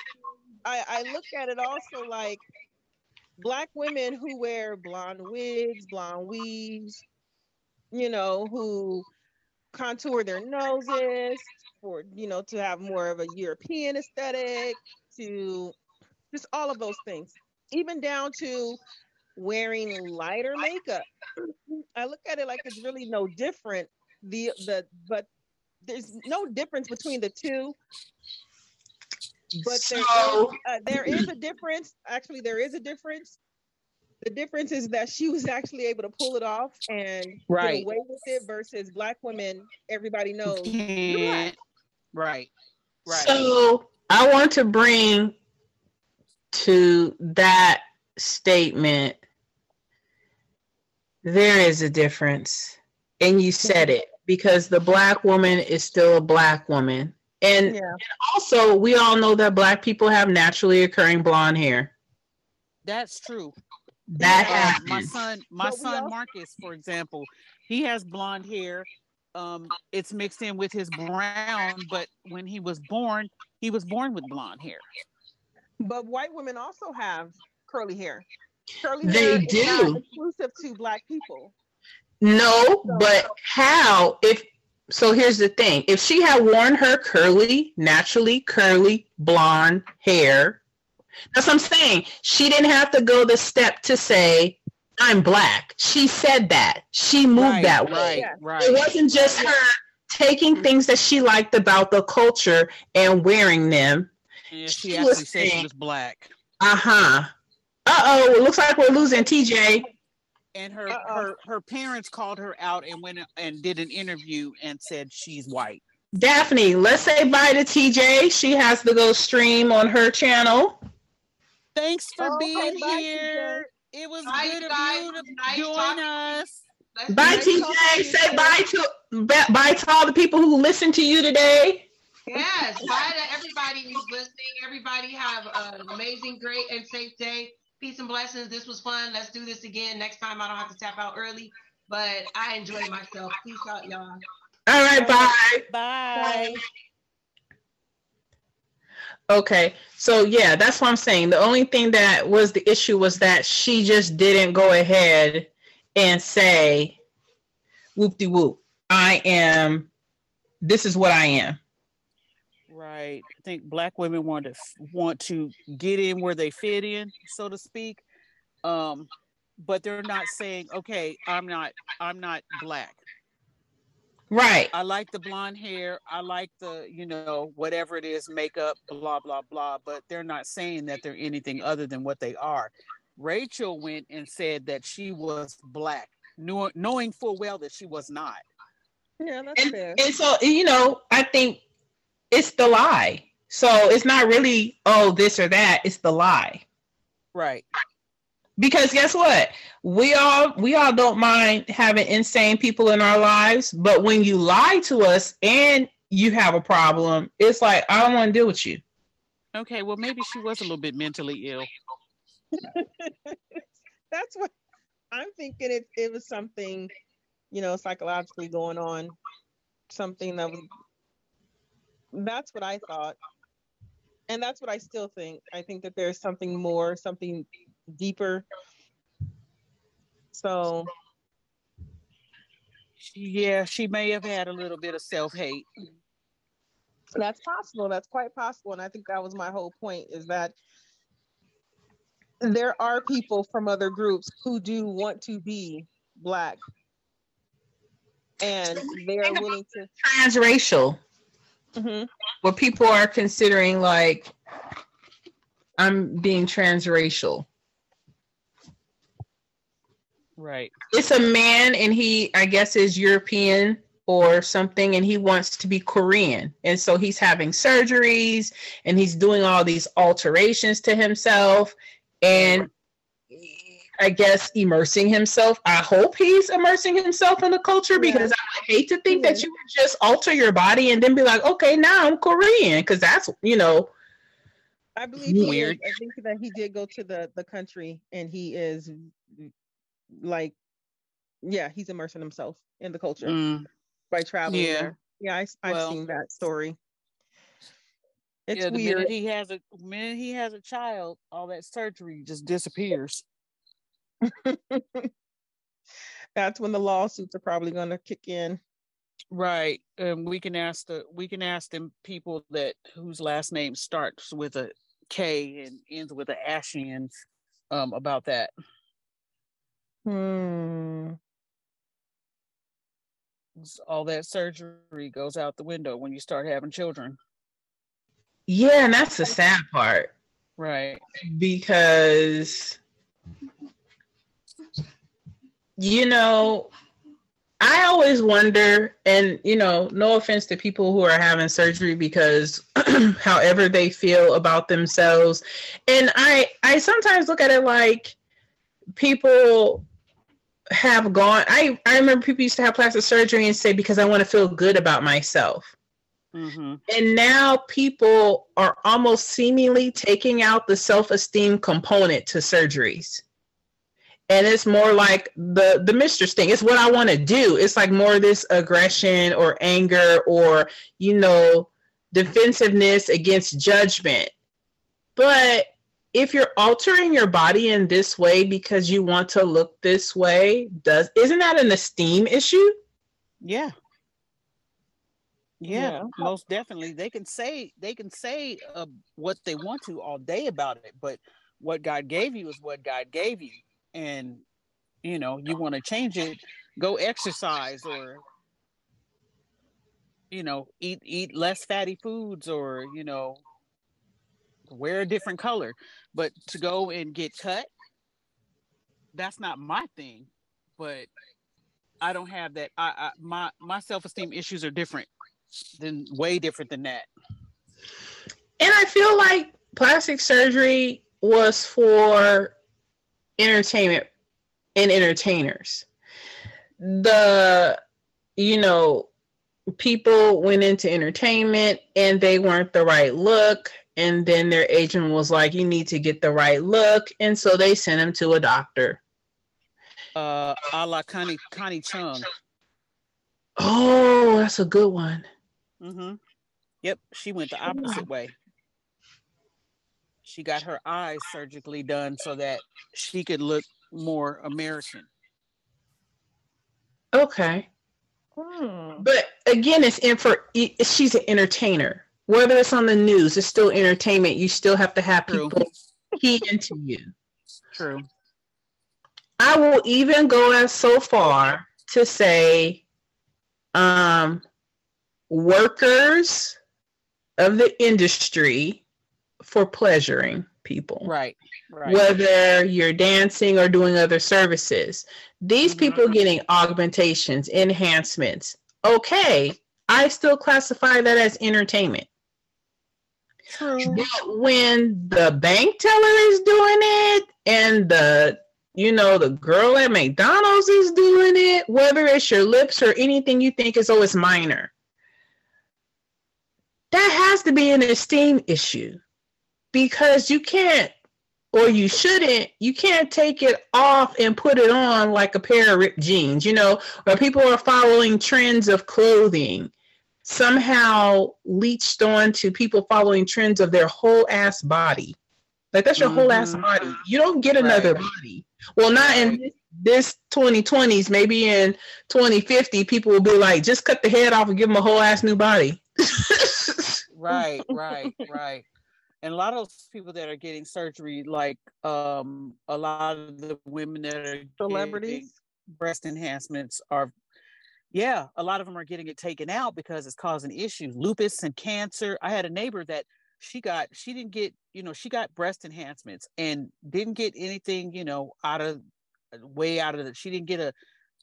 I I look at it also like black women who wear blonde wigs, blonde weaves, you know, who contour their noses for you know to have more of a European aesthetic, to just all of those things, even down to wearing lighter makeup. I look at it like it's really no different. The the but there's no difference between the two. But there is, So- uh, there is a difference. Actually, there is a difference. The difference is that she was actually able to pull it off and Right. get away with it versus black women. Everybody knows. Can't. Right. Right. So I want to bring to that statement. There is a difference, and you said it because the black woman is still a black woman, and Yeah. also we all know that black people have naturally occurring blonde hair. That's true. That Uh, happens. my son, my But son also- Marcus, for example, he has blonde hair. Um, it's mixed in with his brown, but when he was born, he was born with blonde hair. But white women also have curly hair. Curly They hair is not do. exclusive to black people. No, but how if so here's the thing: if she had worn her curly, naturally curly blonde hair, that's what I'm saying. She didn't have to go the step to say, "I'm black." She said that. She moved right, that way. right, right. It wasn't just her taking things that she liked about the culture and wearing them. Yeah, she she actually was said she was black. Uh huh. Uh oh. It looks like we're losing TJ. And her Uh-oh. her her parents called her out and went and did an interview and said she's white. Daphne, let's say bye to TJ. She has to go stream on her channel. Thanks for Okay, being bye, here. It was Bye, good of you to Nice join talking us. Let's Bye, do. TJ. Say bye to bye to all the people who listen to you today. Yes, bye to everybody who's listening. Everybody have an amazing, great, and safe day. Peace and blessings. This was fun. Let's do this again. Next time I don't have to tap out early, but I enjoyed myself. Peace out, y'all. All right, bye. Bye. Okay, so yeah, that's what I'm saying. The only thing that was the issue was that she just didn't go ahead and say, whoop de whoop, I am, this is what I am. Right. I think black women want to want to get in where they fit in, so to speak. Um, but they're not saying, okay, I'm not I'm not black. Right. I like the blonde hair. I like the, you know, whatever it is, makeup, blah, blah, blah. But they're not saying that they're anything other than what they are. Rachel went and said that she was black, knowing full well that she was not. Yeah, that's And, fair. and so, you know, I think it's the lie. So it's not really, oh, this or that, it's the lie. Right. because guess what we all we all don't mind having insane people in our lives but when you lie to us and you have a problem it's like i don't want to deal with you Okay. Well, maybe she was a little bit mentally ill. That's what I'm thinking. It it was something, you know, psychologically going on. Something that was. That's what I thought, and that's what I still think. I think that there's something more, something deeper. So Yeah, she may have had a little bit of self hate. that's possible. That's quite possible, and I think that was my whole point. Is that there are people from other groups who do want to be black, and they are willing to. transracial Mhm. where people are considering like i'm being transracial Right. it's a man and he i guess is european or something and he wants to be korean and so he's having surgeries and he's doing all these alterations to himself and i guess immersing himself i hope he's immersing himself in the culture Yeah. because i would hate to think that you would just alter your body and then be like okay now i'm korean because that's you know I believe Weird. is. I think that he did go to the the country, and he is like, yeah, he's immersing himself in the culture Mm, by traveling. Yeah. there. yeah, I, have Well- seen that story. It's yeah, the weird. minute he has a minute he has a child, all that surgery just disappears. That's when the lawsuits are probably going to kick in. Right. And we can ask the we can ask them people that whose last name starts with a K and ends with an Ashian um about that. Hmm. It's- All that surgery goes out the window when you start having children. yeah and that's the sad part Right. because you know i always wonder and you know no offense to people who are having surgery because however they feel about themselves. And i i sometimes look at it like people have gone i i remember people used to have plastic surgery and say because i want to feel good about myself. Hmm and now people are almost seemingly taking out the self-esteem component to surgeries. And it's more like the the mistress thing. It's what I want to do. It's like more this aggression or anger or you know defensiveness against judgment. But if you're altering your body in this way because you want to look this way, does isn't that an esteem issue? Yeah. Yeah, Yeah. most definitely. They can say they can say uh, what they want to all day about it, but what God gave you is what God gave you, and you know you want to change it, go exercise or you know eat eat less fatty foods or you know wear a different color, but to go and get cut, that's not my thing. But I don't have that. I, I my my self esteem issues are different than way different than that. And I feel like plastic surgery was for entertainment and entertainers. The, you know, people went into entertainment and they weren't the right look. And then their agent was like, you need to get the right look. And so they sent him to a doctor. Uh, a la Connie Connie Chung. Oh, that's a good one. Mm-hmm. Yep, she went the opposite way. She got her eyes surgically done so that she could look more American. Okay. Hmm. But again, it's in for i- she's an entertainer. Whether it's on the news, it's still entertainment. You still have to have True. people key into you. True. I will even go as so far to say, um, workers of the industry for pleasuring people. Right. Right. whether you're dancing or doing other services. These Mhm. people getting augmentations, enhancements. Okay, I still classify that as entertainment. True. But when the bank teller is doing it and the you know the girl at McDonald's is doing it, whether it's your lips or anything you think is oh it's minor. That has to be an esteem issue because you can't or you shouldn't you can't take it off and put it on like a pair of ripped jeans you know? Or people are following trends of clothing somehow leached on to people following trends of their whole ass body. Like that's your whole ass Mhm. body. You don't get another Right. body. Well not in this, this 2020s maybe in 2050 people will be like just cut the head off and give them a whole ass new body. Right right right and a lot of those people that are getting surgery like um a lot of the women that are Celebrities. breast enhancements are yeah a lot of them are getting it taken out because it's causing issues lupus and cancer. I had a neighbor that she got she didn't get you know she got breast enhancements and didn't get anything you know out of way out of it she didn't get a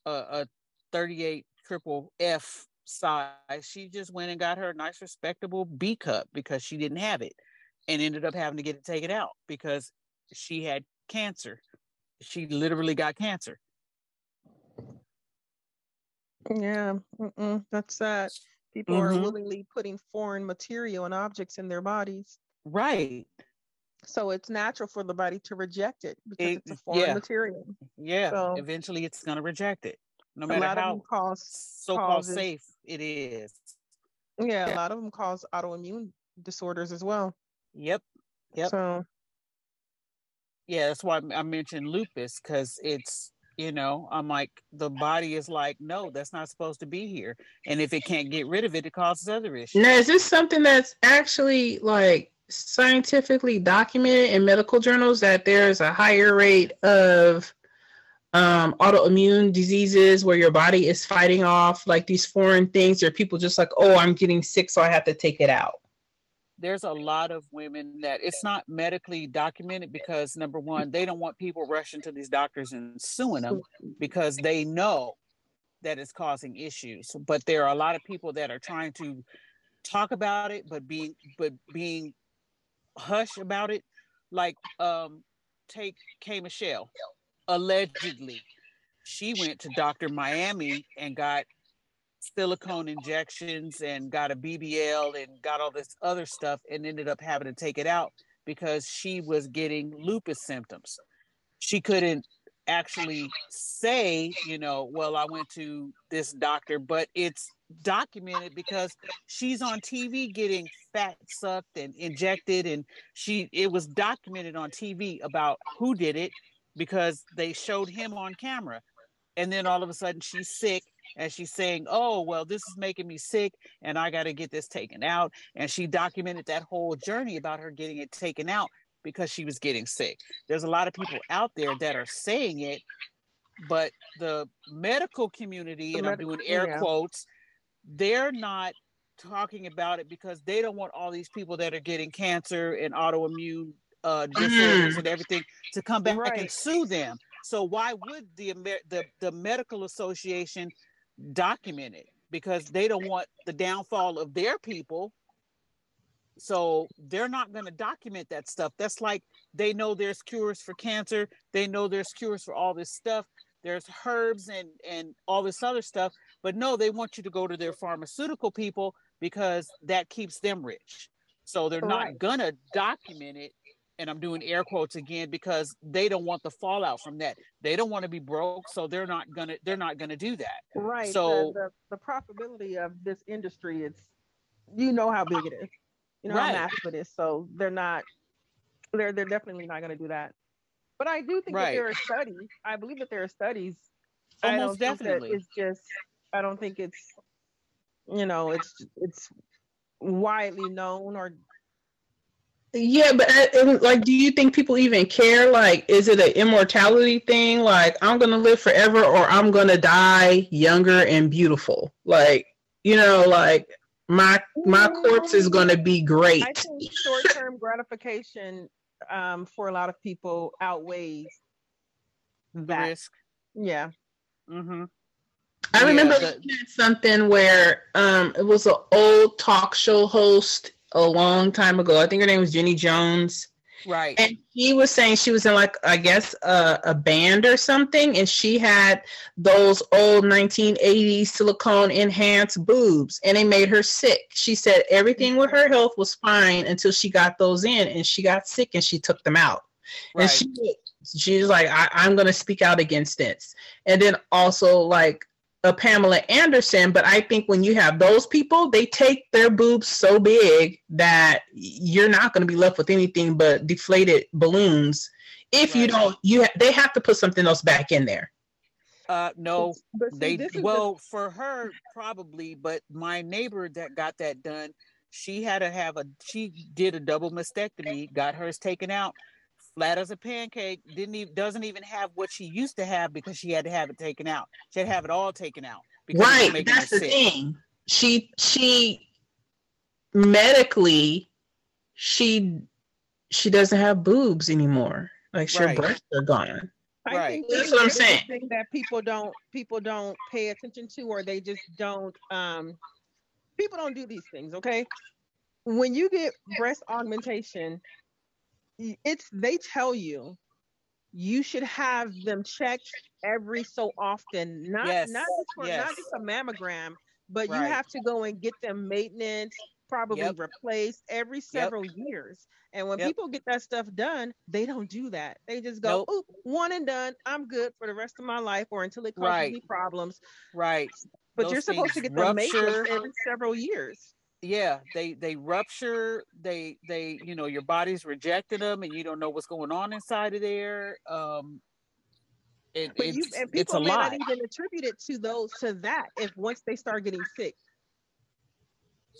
a, a 38 triple f size. She just went and got her a nice respectable b cup because she didn't have it and ended up having to get it taken out because she had cancer she literally got cancer Yeah, mm-mm, that's that. People are Mhm. willingly putting foreign material and objects in their bodies. right So it's natural for the body to reject it because It- it's a foreign yeah. material. Yeah, So- eventually it's going to reject it, no A matter lot of how them cause, so-called causes- safe it is. yeah, a lot of them cause autoimmune disorders as well. Yep. Yep. So Yeah, that's why I mentioned lupus because it's you know I'm like the body is like no, that's not supposed to be here, and if it can't get rid of it, it causes other issues. Now, is this something that's actually like scientifically documented in medical journals that there's a higher rate of um, autoimmune diseases where your body is fighting off like these foreign things, or people just like, oh, I'm getting sick, so I have to take it out? There's a lot of women that it's not medically documented because number one, they don't want people rushing to these doctors and suing them because they know that it's causing issues. But there are a lot of people that are trying to talk about it, but being but being hush about it. Like um take K Michelle. Allegedly, she went to Dr. Miami and got silicone injections and got a BBL and got all this other stuff and ended up having to take it out because she was getting lupus symptoms. She couldn't actually say, you know, well, I went to this doctor, but it's documented because she's on TV getting fat sucked and injected and she it was documented on TV about who did it because they showed him on camera. And then all of a sudden she's sick and she's saying, "Oh, well, this is making me sick, and I got to get this taken out." And she documented that whole journey about her getting it taken out because she was getting sick. There's a lot of people out there that are saying it, but the medical community, The and I'm doing air yeah. quotes, they're not talking about it because they don't want all these people that are getting cancer and autoimmune uh, disorders and everything to come back and sue them. So why would the the the medical association document it? Because they don't want the downfall of their people. So they're not going to document that stuff. That's like they know there's cures for cancer. They know there's cures for all this stuff. There's herbs and and all this other stuff. But no, they want you to go to their pharmaceutical people because that keeps them rich. So they're not gonna document it. And I'm doing air quotes again because they don't want the fallout from that. They don't want to be broke, so they're not gonna they're not gonna do that. Right. So- the, the, the profitability of this industry, it's you know how big it is. You know Right. how massive it is. So they're not they're they're definitely not gonna do that. But I do think that there are studies. I believe that there are studies. Almost definitely. It's just I don't think it's you know, it's it's widely known or Yeah, but uh, like, do you think people even care? Like, is it an immortality thing? Like, I'm gonna live forever, or I'm gonna die younger and beautiful? Like, you know, like my my corpse is gonna be great. I think short-term gratification um, for a lot of people outweighs The that. risk. Yeah. Mm-hmm. I remember the- looking at something where um it was an old talk show host a long time ago. I think her name was Jenny Jones. Right. And she was saying she was in like I guess a, a band or something, and she had those old 1980s silicone enhanced boobs, and they made her sick. She said everything with her health was fine until she got those in, and she got sick, and she took them out. Right. And she she's like, I, I'm gonna speak out against this. And then also like a Pamela Anderson, but I think when you have those people, they take their boobs so big that you're not gonna be left with anything but deflated balloons. If you don't, you ha- they have to put something else back in there. Uh, no, see, they this is the- well for her probably, but my neighbor that got that done, she had to have a she did a double mastectomy, got hers taken out, flat as a pancake. Didn't even doesn't even have what she used to have because she had to have it taken out. She had to have it all taken out because it was Right, that's the sick. thing. She she medically she she doesn't have boobs anymore. Like her Right. breasts are gone. I Right. think That's what I'm saying. Thing that people don't people don't pay attention to, or they just don't. Um, people don't do these things. Okay, when you get breast augmentation, y- it's they tell you you should have them checked every so often. Not Yes, not just for, not just a mammogram, but you have to go and get them maintenance, probably Yep. replaced every several years. And when Yep. people get that stuff done, they don't do that. They just go, Nope. oop, one and done. I'm good for the rest of my life or until it causes Right. me problems. Right. But Those you're supposed to get the maintenance every several years. Yeah they they rupture they they you know your body's rejecting them and you don't know what's going on inside of there um it, But you it's, and it's a people may lot not even attribute it to those to that if once they start getting sick.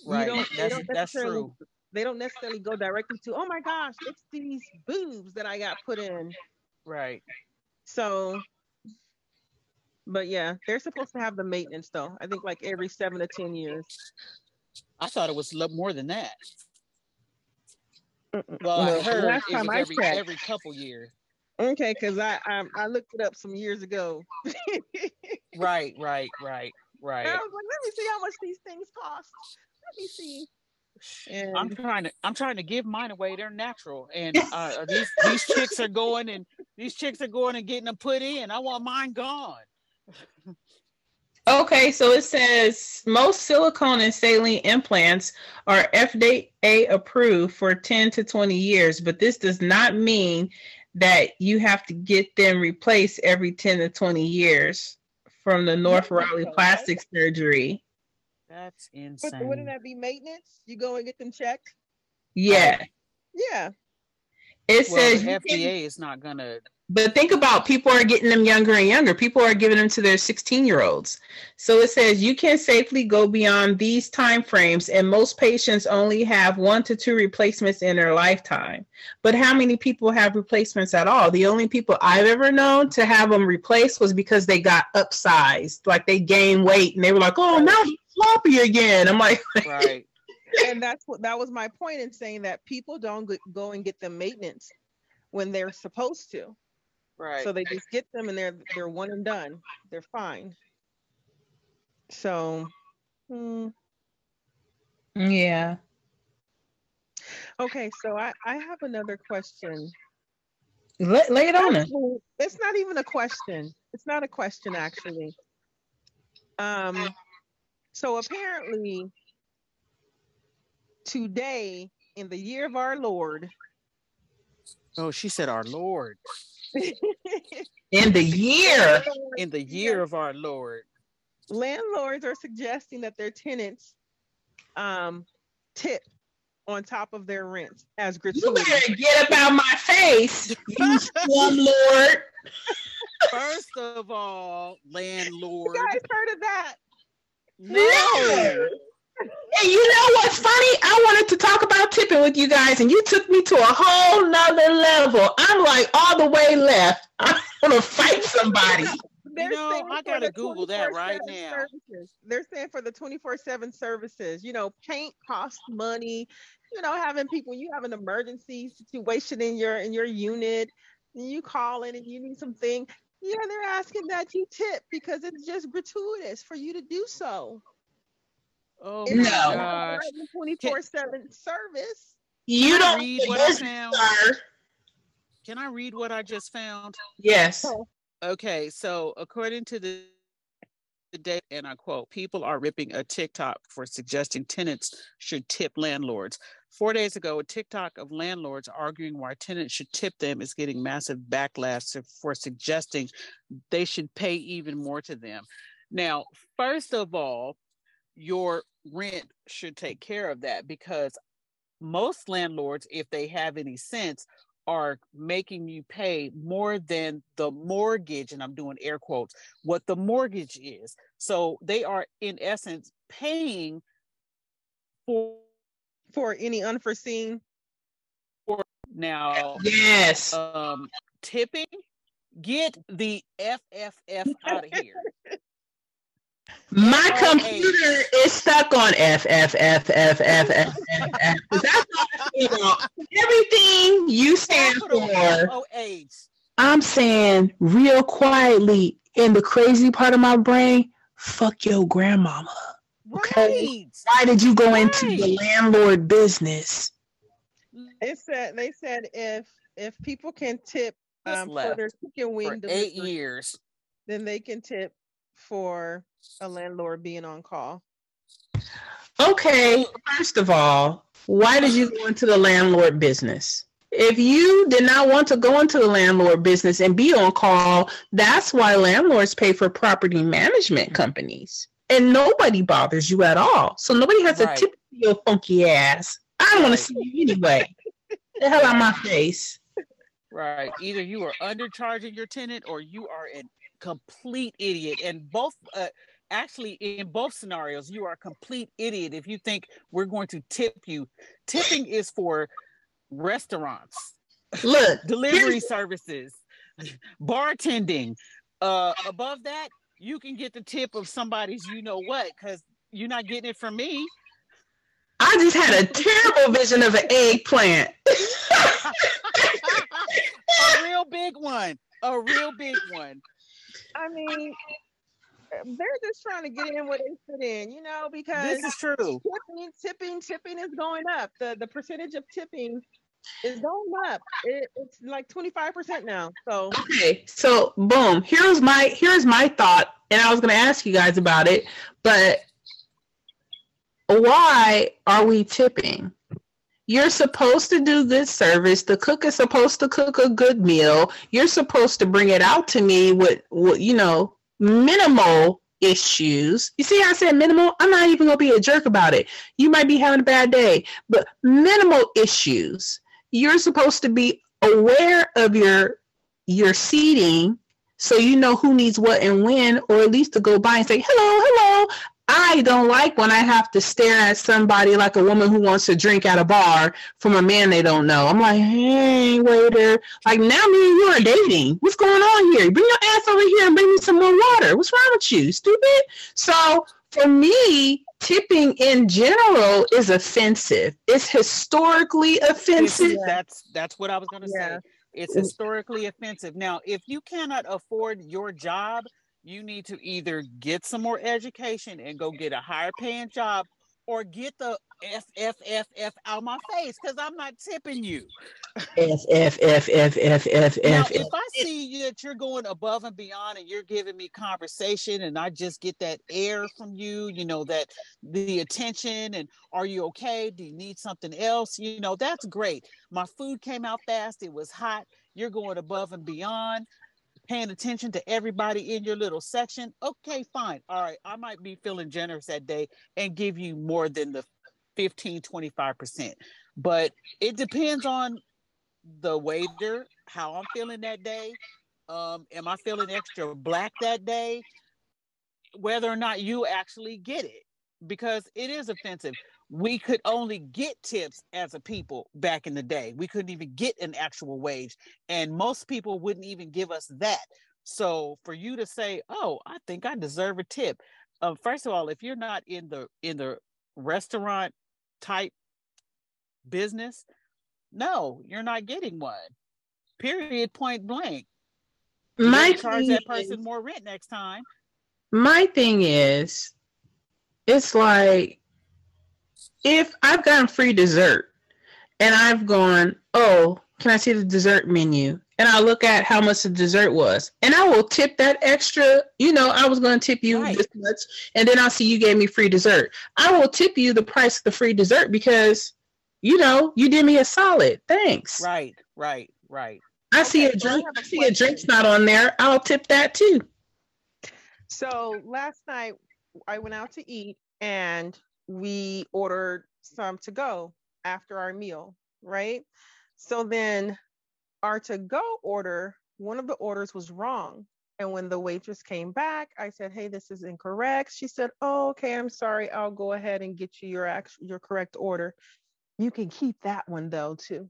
Right don't- they that's don't that's true They don't necessarily go directly to, oh my gosh, it's these boobs that I got put in. right So, but yeah, they're supposed to have the maintenance though. I think like every seven to ten years. I thought it was a lot more than that Mm-mm. well i heard last it was time I every checked. every couple years Okay, because I, I I looked it up some years ago. right right right And right I was like, let me see how much these things cost. Let me see. i'm trying to i'm trying to give mine away they're natural and uh these these chicks are going and these chicks are going and getting them put in i want mine gone Okay, so it says most silicone and saline implants are FDA approved for 10 to 20 years, but this does not mean that you have to get them replaced every 10 to 20 years from the North Raleigh okay. Plastic Surgery. that's insane. but wouldn't that be maintenance? You go and get them checked. Yeah, Yeah. it well says the you can- fda is not gonna But think about people are getting them younger and younger. People are giving them to their 16 year olds. So it says you can safely go beyond these time frames, and most patients only have one to two replacements in their lifetime. But how many people have replacements at all? The only people I've ever known to have them replaced was because they got upsized, like they gained weight, and they were like, "Oh, now he's floppy again." I'm like, Right. and that's what that was my point in saying that people don't go- go and get the maintenance when they're supposed to. Right. So they just get them and they're they're one and done. They're fine. So, hmm, yeah. okay. So I I have another question. Lay, lay it on us. Actually, It's not even a question. It's not a question actually. Um. So apparently, today in the year of our Lord. oh, she said our Lord. In the year. In the year of our Lord. landlords are suggesting that their tenants um, tip on top of their rent as You gratuity. better get up out my face, you slumlord. First of all, landlord. You guys heard of that? No. Hey, you know what's funny? I wanted to talk about tipping with you guys, and you took me to a whole nother level. I'm like all the way left. I'm gonna fight somebody. They're know, I gotta Google that right now. Services. They're saying for the 24/7 services, you know, paint costs money. You know, having people, you have an emergency situation in your in your unit, and you call in and you need something. Yeah, they're asking that you tip because it's just gratuitous for you to do so. Oh No. Twenty four seven service. You Can I don't read need what I this, found? sir. Can I read what I just found? Yes. Oh. Okay, so according to the the date, and I quote, people are ripping a TikTok for suggesting tenants should tip landlords. Four days ago, a TikTok of landlords arguing why tenants should tip them is getting massive backlash for suggesting they should pay even more to them. Now, first of all, your rent should take care of that because most landlords, if they have any sense, are making you pay more than the mortgage, and I'm doing air quotes, what the mortgage is. So they are, in essence, paying for For any unforeseen. now Yes. um tipping. Get the FFF out of here. My Oh, computer is stuck on F F F F F F F F. That's all I feel. Everything you stand for. I'm saying real quietly in the crazy part of my brain, fuck your grandmama. Okay. Right. Why did you go into the landlord business? It said they said if if people can tip um, for their chicken wing For eight years. then they can tip for a landlord being on call. Okay, first of all, why did you go into the landlord business? If you did not want to go into the landlord business and be on call, that's why landlords pay for property management companies. And nobody bothers you at all. So nobody has Right. to tip your funky ass. I don't want to see you anyway. the hell out my face. Right. Either you are undercharging your tenant or you are a complete idiot. And both, uh, actually, in both scenarios, you are a complete idiot if you think we're going to tip you. Tipping is for restaurants, Look, delivery services, bartending. Uh, above that, you can get the tip of somebody's you know what because you're not getting it from me. I just had a terrible vision of an eggplant. a real big one. A real big one. I mean, they're just trying to get in what they fit in, you know, because This is true. tipping, tipping, tipping is going up. The the percentage of tipping is going up. It, it's like twenty five percent now. So Okay, so boom. Here's my here's my thought, and I was going to ask you guys about it, but why are we tipping? You're supposed to do good service. The cook is supposed to cook a good meal. You're supposed to bring it out to me with, with you know, minimal issues. You see I said minimal? I'm not even going to be a jerk about it. You might be having a bad day, but minimal issues. You're supposed to be aware of your your seating so you know who needs what and when, or at least to go by and say, hello. I don't like when I have to stare at somebody like a woman who wants to drink at a bar from a man they don't know. I'm like, hey, waiter. Like now me and you are dating. What's going on here? Bring your ass over here and bring me some more water. What's wrong with you? Stupid. So for me, tipping in general is offensive. It's historically offensive. That's that's what I was gonna Yeah. say. It's historically offensive. Now, if you cannot afford your job, you need to either get some more education and go get a higher paying job or get the F F F F out my face because I'm not tipping you. F F F F F F Now, if I see you that you're going above and beyond and you're giving me conversation and I just get that air from you, you know, that the attention and are you okay? Do you need something else? You know, that's great. My food came out fast, it was hot. You're going above and beyond, paying attention to everybody in your little section. Okay, fine. All right, I might be feeling generous that day and give you more than the 15, 25%. But it depends on the waiter, how I'm feeling that day. Um, am I feeling extra black that day? Whether or not you actually get it, because it is offensive. We could only get tips as a people back in the day. We couldn't even get an actual wage, and most people wouldn't even give us that. So for you to say, "Oh, I think I deserve a tip," um, first of all, if you're not in the in the restaurant type business, no, you're not getting one. Period. Point blank. You My charge that that is- person more rent next time. my thing is, it's like if I've gotten free dessert and I've gone, oh, can I see the dessert menu? And I look at how much the dessert was, and I will tip that extra. You know, I was going to tip you Right. this much, and then I'll see you gave me free dessert. I will tip you the price of the free dessert because, you know, you did me a solid. Thanks. Right, right, right. I see a Okay, so I drink. have see a drink's not on there. I'll tip that too. So last night I went out to eat and we ordered some to go after our meal, right? So then our to go order, one of the orders was wrong. And when the waitress came back, I said, "Hey, this is incorrect." She said, "Oh, okay, I'm sorry. I'll go ahead and get you your actual your correct order. You can keep that one though too."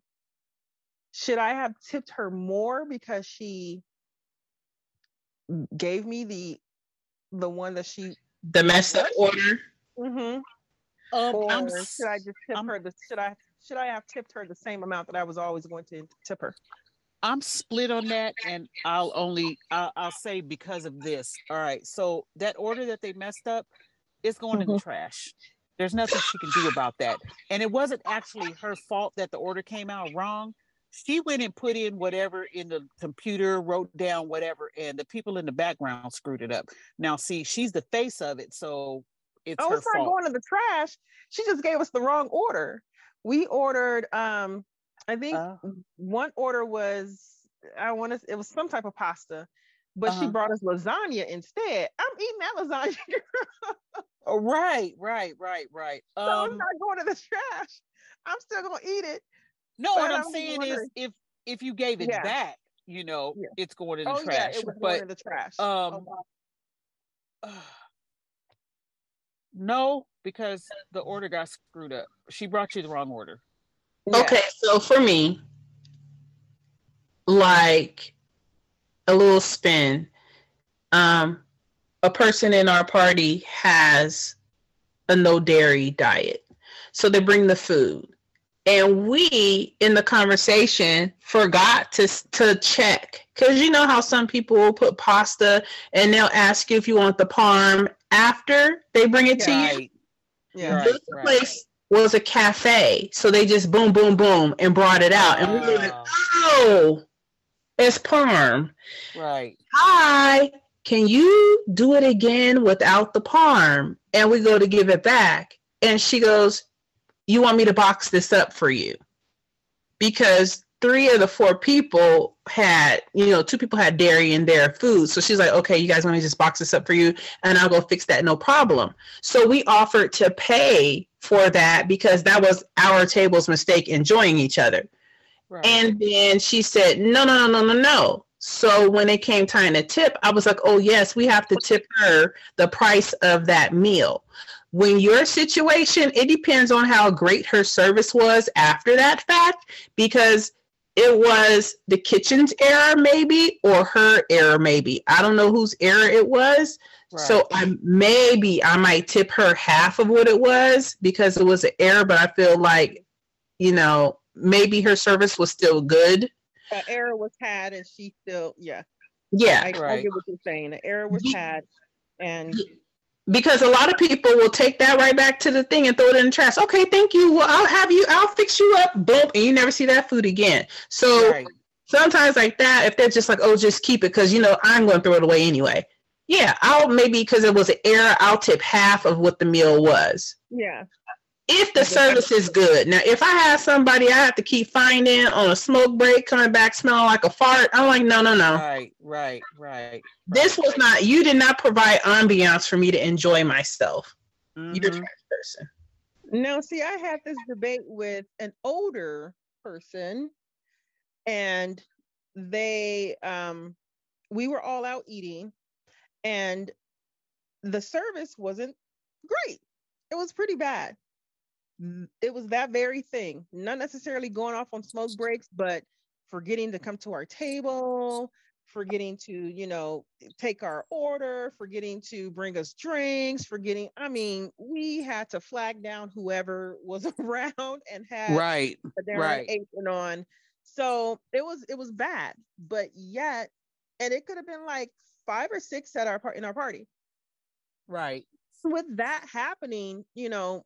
Should I have tipped her more because she gave me the the one that she The messed up order. Mhm. Um, or I'm, should I just tip I'm- her the should I should I have tipped her the same amount that I was always going to tip her? I'm split on that, and I'll only I'll, I'll say because of this. All right, so that order that they messed up, it's going in the trash. There's nothing she can do about that, and it wasn't actually her fault that the order came out wrong. She went and put in whatever in the computer, wrote down whatever, and the people in the background screwed it up. Now, see, she's the face of it, so it's Oh, her it's not going to the trash. She just gave us the wrong order. We ordered um I think Oh. one order was I want to it was some type of pasta, but she Uh-huh. brought us lasagna instead. I'm eating that lasagna. Oh, right, right, right, right. so Um, it's not going to the trash. I'm still gonna eat it. No, what I'm I'm saying is if if you gave it Yeah. back, you know, Yeah. it's going in the Oh trash. yeah, it was going but in the trash. um no, because the order got screwed up. She brought you the wrong order. Yeah. Okay, so for me, like a little spin, um, a person in our party has a no dairy diet. So they bring the food. And we in the conversation forgot to to check because you know how some people will put pasta and they'll ask you if you want the parm after they bring it to you. Right, Yeah. right, This right. place was a cafe, so they just boom, boom, boom, and brought it out, and we were like, "Oh, it's parm." right. Hi, can you do it again without the parm? And we go to give it back, and she goes, "You want me to box this up for you?" Because three of the four people had, you know, two people had dairy in their food. So she's like, okay, you guys want me to just box this up for you? And I'll go fix that, no problem. So we offered to pay for that because that was our table's mistake enjoying each other. Right. And then she said, no, no, no, no, no, no. So when it came time to tip, I was like, oh, yes, we have to tip her the price of that meal. When your situation, it depends on how great her service was after that fact, because it was the kitchen's error, maybe, or her error, maybe. I don't know whose error it was. So I maybe I might tip her half of what it was because it was an error, but I feel like, you know, maybe her service was still good. An error was had, and she still, yeah. Yeah. I, I Right. get what you're saying. the error was had, and because a lot of people will take that right back to the thing and throw it in the trash. Okay, thank you. Well, I'll have you. I'll fix you up. Boom, and you never see that food again. So Right. sometimes like that, if they're just like, oh, just keep it because you know I'm going to throw it away anyway. Yeah, I'll maybe because it was an error, I'll tip half of what the meal was. yeah, If the service is good. Now, if I have somebody I have to keep finding on a smoke break, coming back smelling like a fart, I'm like, no, no, no. Right. Right. Right. This was not. You did not provide ambiance for me to enjoy myself. You're a Mhm. trash person. Now, see, I had this debate with an older person, and they, um, we were all out eating, and the service wasn't great. It was pretty bad. It was that very thing, not necessarily going off on smoke breaks, but forgetting to come to our table, forgetting to, you know, take our order, forgetting to bring us drinks, forgetting, I mean, we had to flag down whoever was around and had Right. right. apron on. So it was it was bad, but yet, and it could have been like five or six at our part in our party. Right. So with that happening, you know,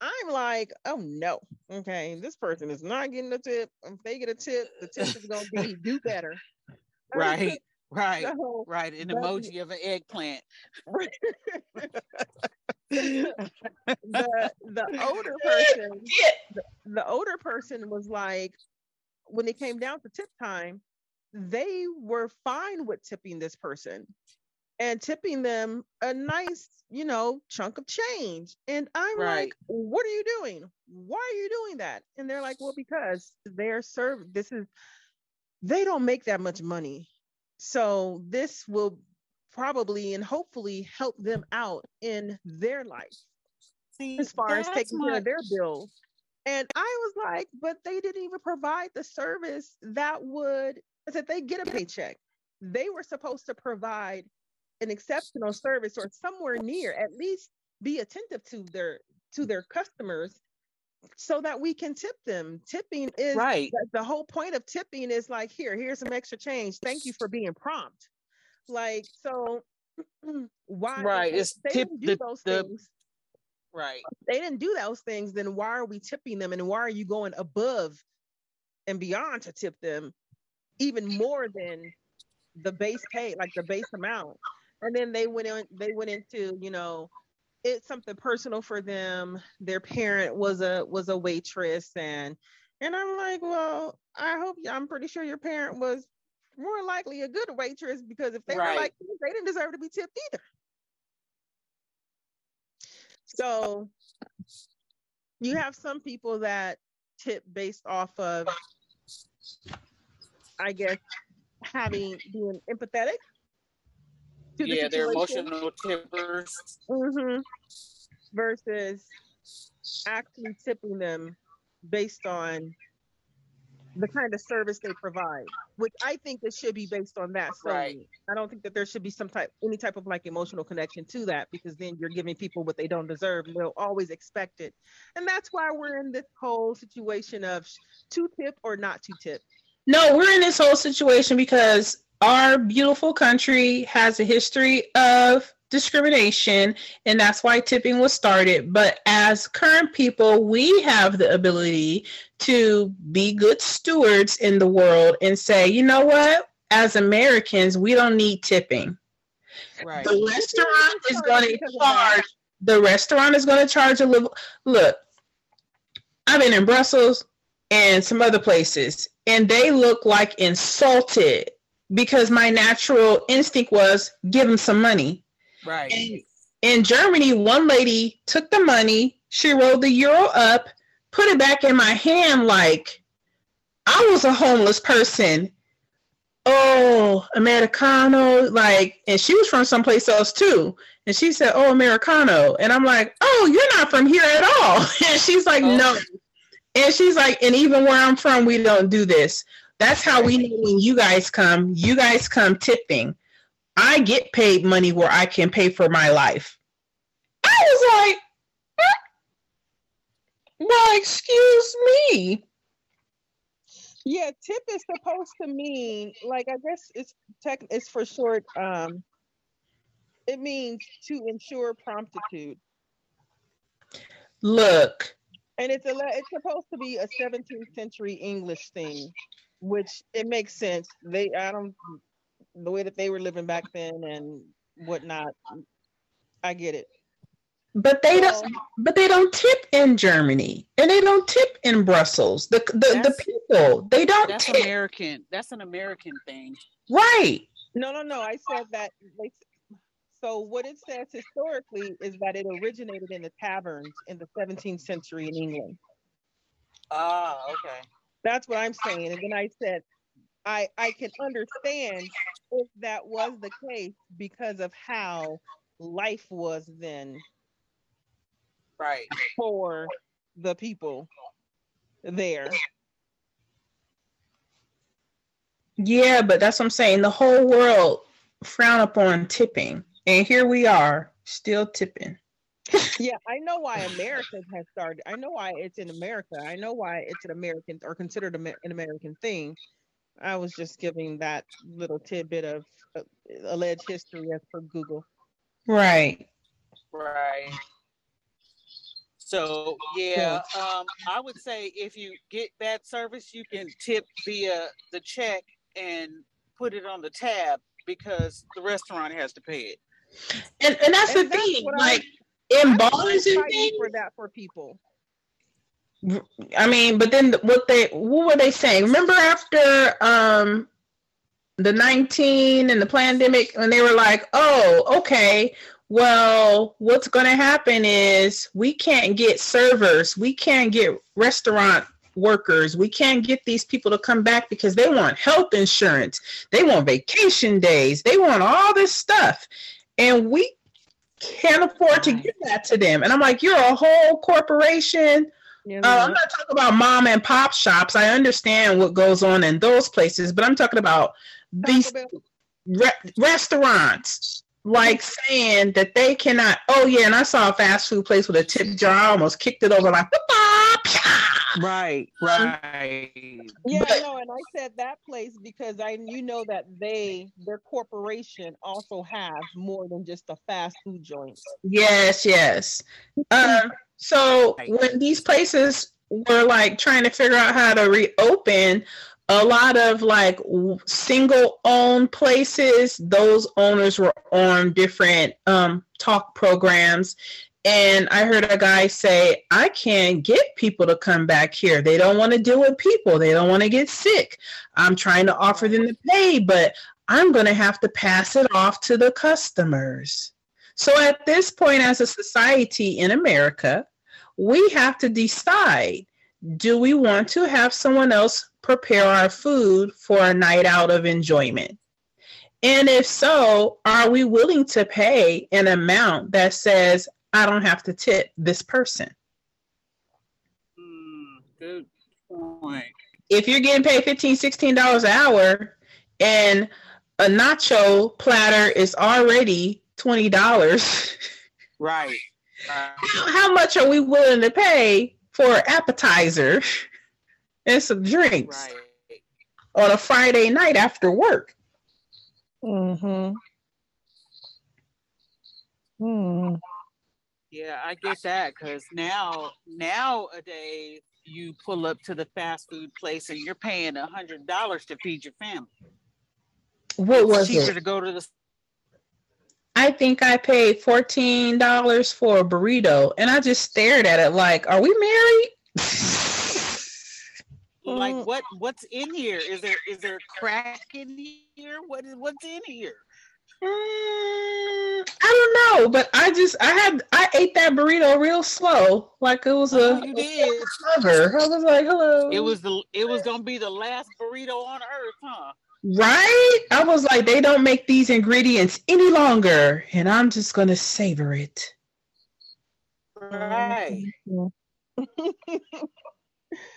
I'm like, oh no, okay, this person is not getting a tip. If they get a tip, the tip is gonna be do better. Right. Right. So, Right. An emoji of an eggplant. the the older person the, the older person was like when it came down to tip time they were fine with tipping this person and tipping them a nice you know chunk of change and i'm Right. like what are you doing why are you doing that and they're like well because they're served this is they don't make that much money so this will probably and hopefully help them out in their life See, as far as taking care of their bills. And I was like, but they didn't even provide the service that would that they get a paycheck. They were supposed to provide an exceptional service or somewhere near, at least be attentive to their to their customers so that we can tip them. Tipping is Right. the, whole point of tipping is like, here, here's some extra change. Thank you for being prompt. Like, so why Right, it's they tip didn't do the- those the- things? Right. they didn't do those things, then why are we tipping them and why are you going above and beyond to tip them even more than the base pay, like the base amount? And then they went in, they went into, you know, it's something personal for them. Their parent was a was a waitress and and I'm like, well, I hope I'm pretty sure your parent was more likely a good waitress because if they Right. were like they didn't deserve to be tipped either. So you have some people that tip based off of, I guess, having being empathetic. To the Yeah, they're emotional tippers. Mhm. versus actually tipping them based on the kind of service they provide, which I think it should be based on that. So Right. I don't think that there should be some type, any type of like emotional connection to that, because then you're giving people what they don't deserve, and they'll always expect it. And that's why we're in this whole situation of sh- to tip or not to tip. No, we're in this whole situation because our beautiful country has a history of discrimination, and that's why tipping was started. But as current people, we have the ability to be good stewards in the world and say, you know what? As Americans, we don't need tipping. Right. The restaurant is going to because of that. charge. The restaurant is going to charge a little. Look, I've been in Brussels and some other places, and they look like insulted because my natural instinct was give them some money. Right. And in Germany, one lady took the money, she rolled the euro up, put it back in my hand like I was a homeless person. oh, Americano, like, and she was from someplace else too. And she said, oh, Americano. And I'm like, oh, you're not from here at all. And she's like, Oh. no. And she's like, and even where I'm from, we don't do this. That's how we know when you guys come. You guys come tipping. I get paid money where I can pay for my life. I was like, well, excuse me. Yeah, tip is supposed to mean like I guess it's tech it's for short um it means to ensure promptitude. Look, And it's a it's supposed to be a 17th century English thing, which it makes sense. They I don't the way that they were living back then and whatnot. I get it. but they Well- don't. But they don't tip in Germany, and they don't tip in Brussels. The the, the people they don't That's tip. American. That's an American thing. Right. No, no, no. I said that. They, so what it says historically is that it originated in the taverns in the 17th century in England. Ah, okay. That's what I'm saying. And then I said, I I can understand if that was the case because of how life was then Right. for the people there. Yeah, but that's what I'm saying. The whole world frown upon tipping, and here we are still tipping. Yeah, I know why America has started. I know why it's in America. I know why it's an American or considered an American thing. I was just giving that little tidbit of uh, alleged history as per Google. Right. Right. So yeah, um, I would say if you get that service, you can tip via the check and put it on the tab because the restaurant has to pay it. And and that's And the that's thing. what I- Like in bars and things. for that for people. I mean, but then what they what were they saying? Remember after um the 19 and the pandemic when they were like, "Oh, okay. Well, what's going to happen is we can't get servers, we can't get restaurant workers, we can't get these people to come back because they want health insurance, they want vacation days, they want all this stuff. And we can't afford to give that to them." And I'm like, "You're a whole corporation You uh. I'm not talking about mom and pop shops. I understand what goes on in those places, but I'm talking about these re- restaurants, like saying that they cannot. Oh yeah, and I saw a fast food place with a tip jar. I almost kicked it over like. Right. Right. Yeah, But- no, and I said that place because I you know that they their corporation also have more than just a fast food joint. Yes, yes. Um, so when these places were like trying to figure out how to reopen, a lot of like single owned places, those owners were on different um, talk programs. And I heard a guy say, I can't get people to come back here. They don't want to deal with people. They don't want to get sick. I'm trying to offer them to pay, but I'm going to have to pass it off to the customers. So at this point, as a society in America, we have to decide do we want to have someone else prepare our food for a night out of enjoyment? And if so, are we willing to pay an amount that says, I don't have to tip this person? Mm, good point. If you're getting paid $15, $16 an hour and a nacho platter is already $20, Right. Right. how much are we willing to pay for an appetizer and some drinks Right. on a Friday night after work? Mm-hmm. Mm. Yeah, I get that because now nowadays you pull up to the fast food place and you're paying a hundred dollars to feed your family. What It's was cheaper it? to go to the I think I paid fourteen dollars for a burrito, and I just stared at it like, "Are we married?" like Mm. what what's in here? Is there is there crack in here? What is what's in here? Mm, I don't know, but I just I had I ate that burrito real slow, like it was Oh, a you did. cover. I was like, "Hello." It was the it was gonna be the last burrito on earth, huh? Right? I was like, they don't make these ingredients any longer, and I'm just gonna savor it. Right.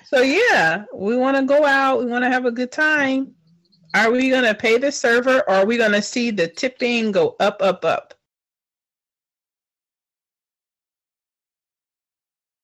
So yeah, we want to go out. We want to have a good time. Are we gonna pay the server, or are we gonna see the tipping go up, up, up?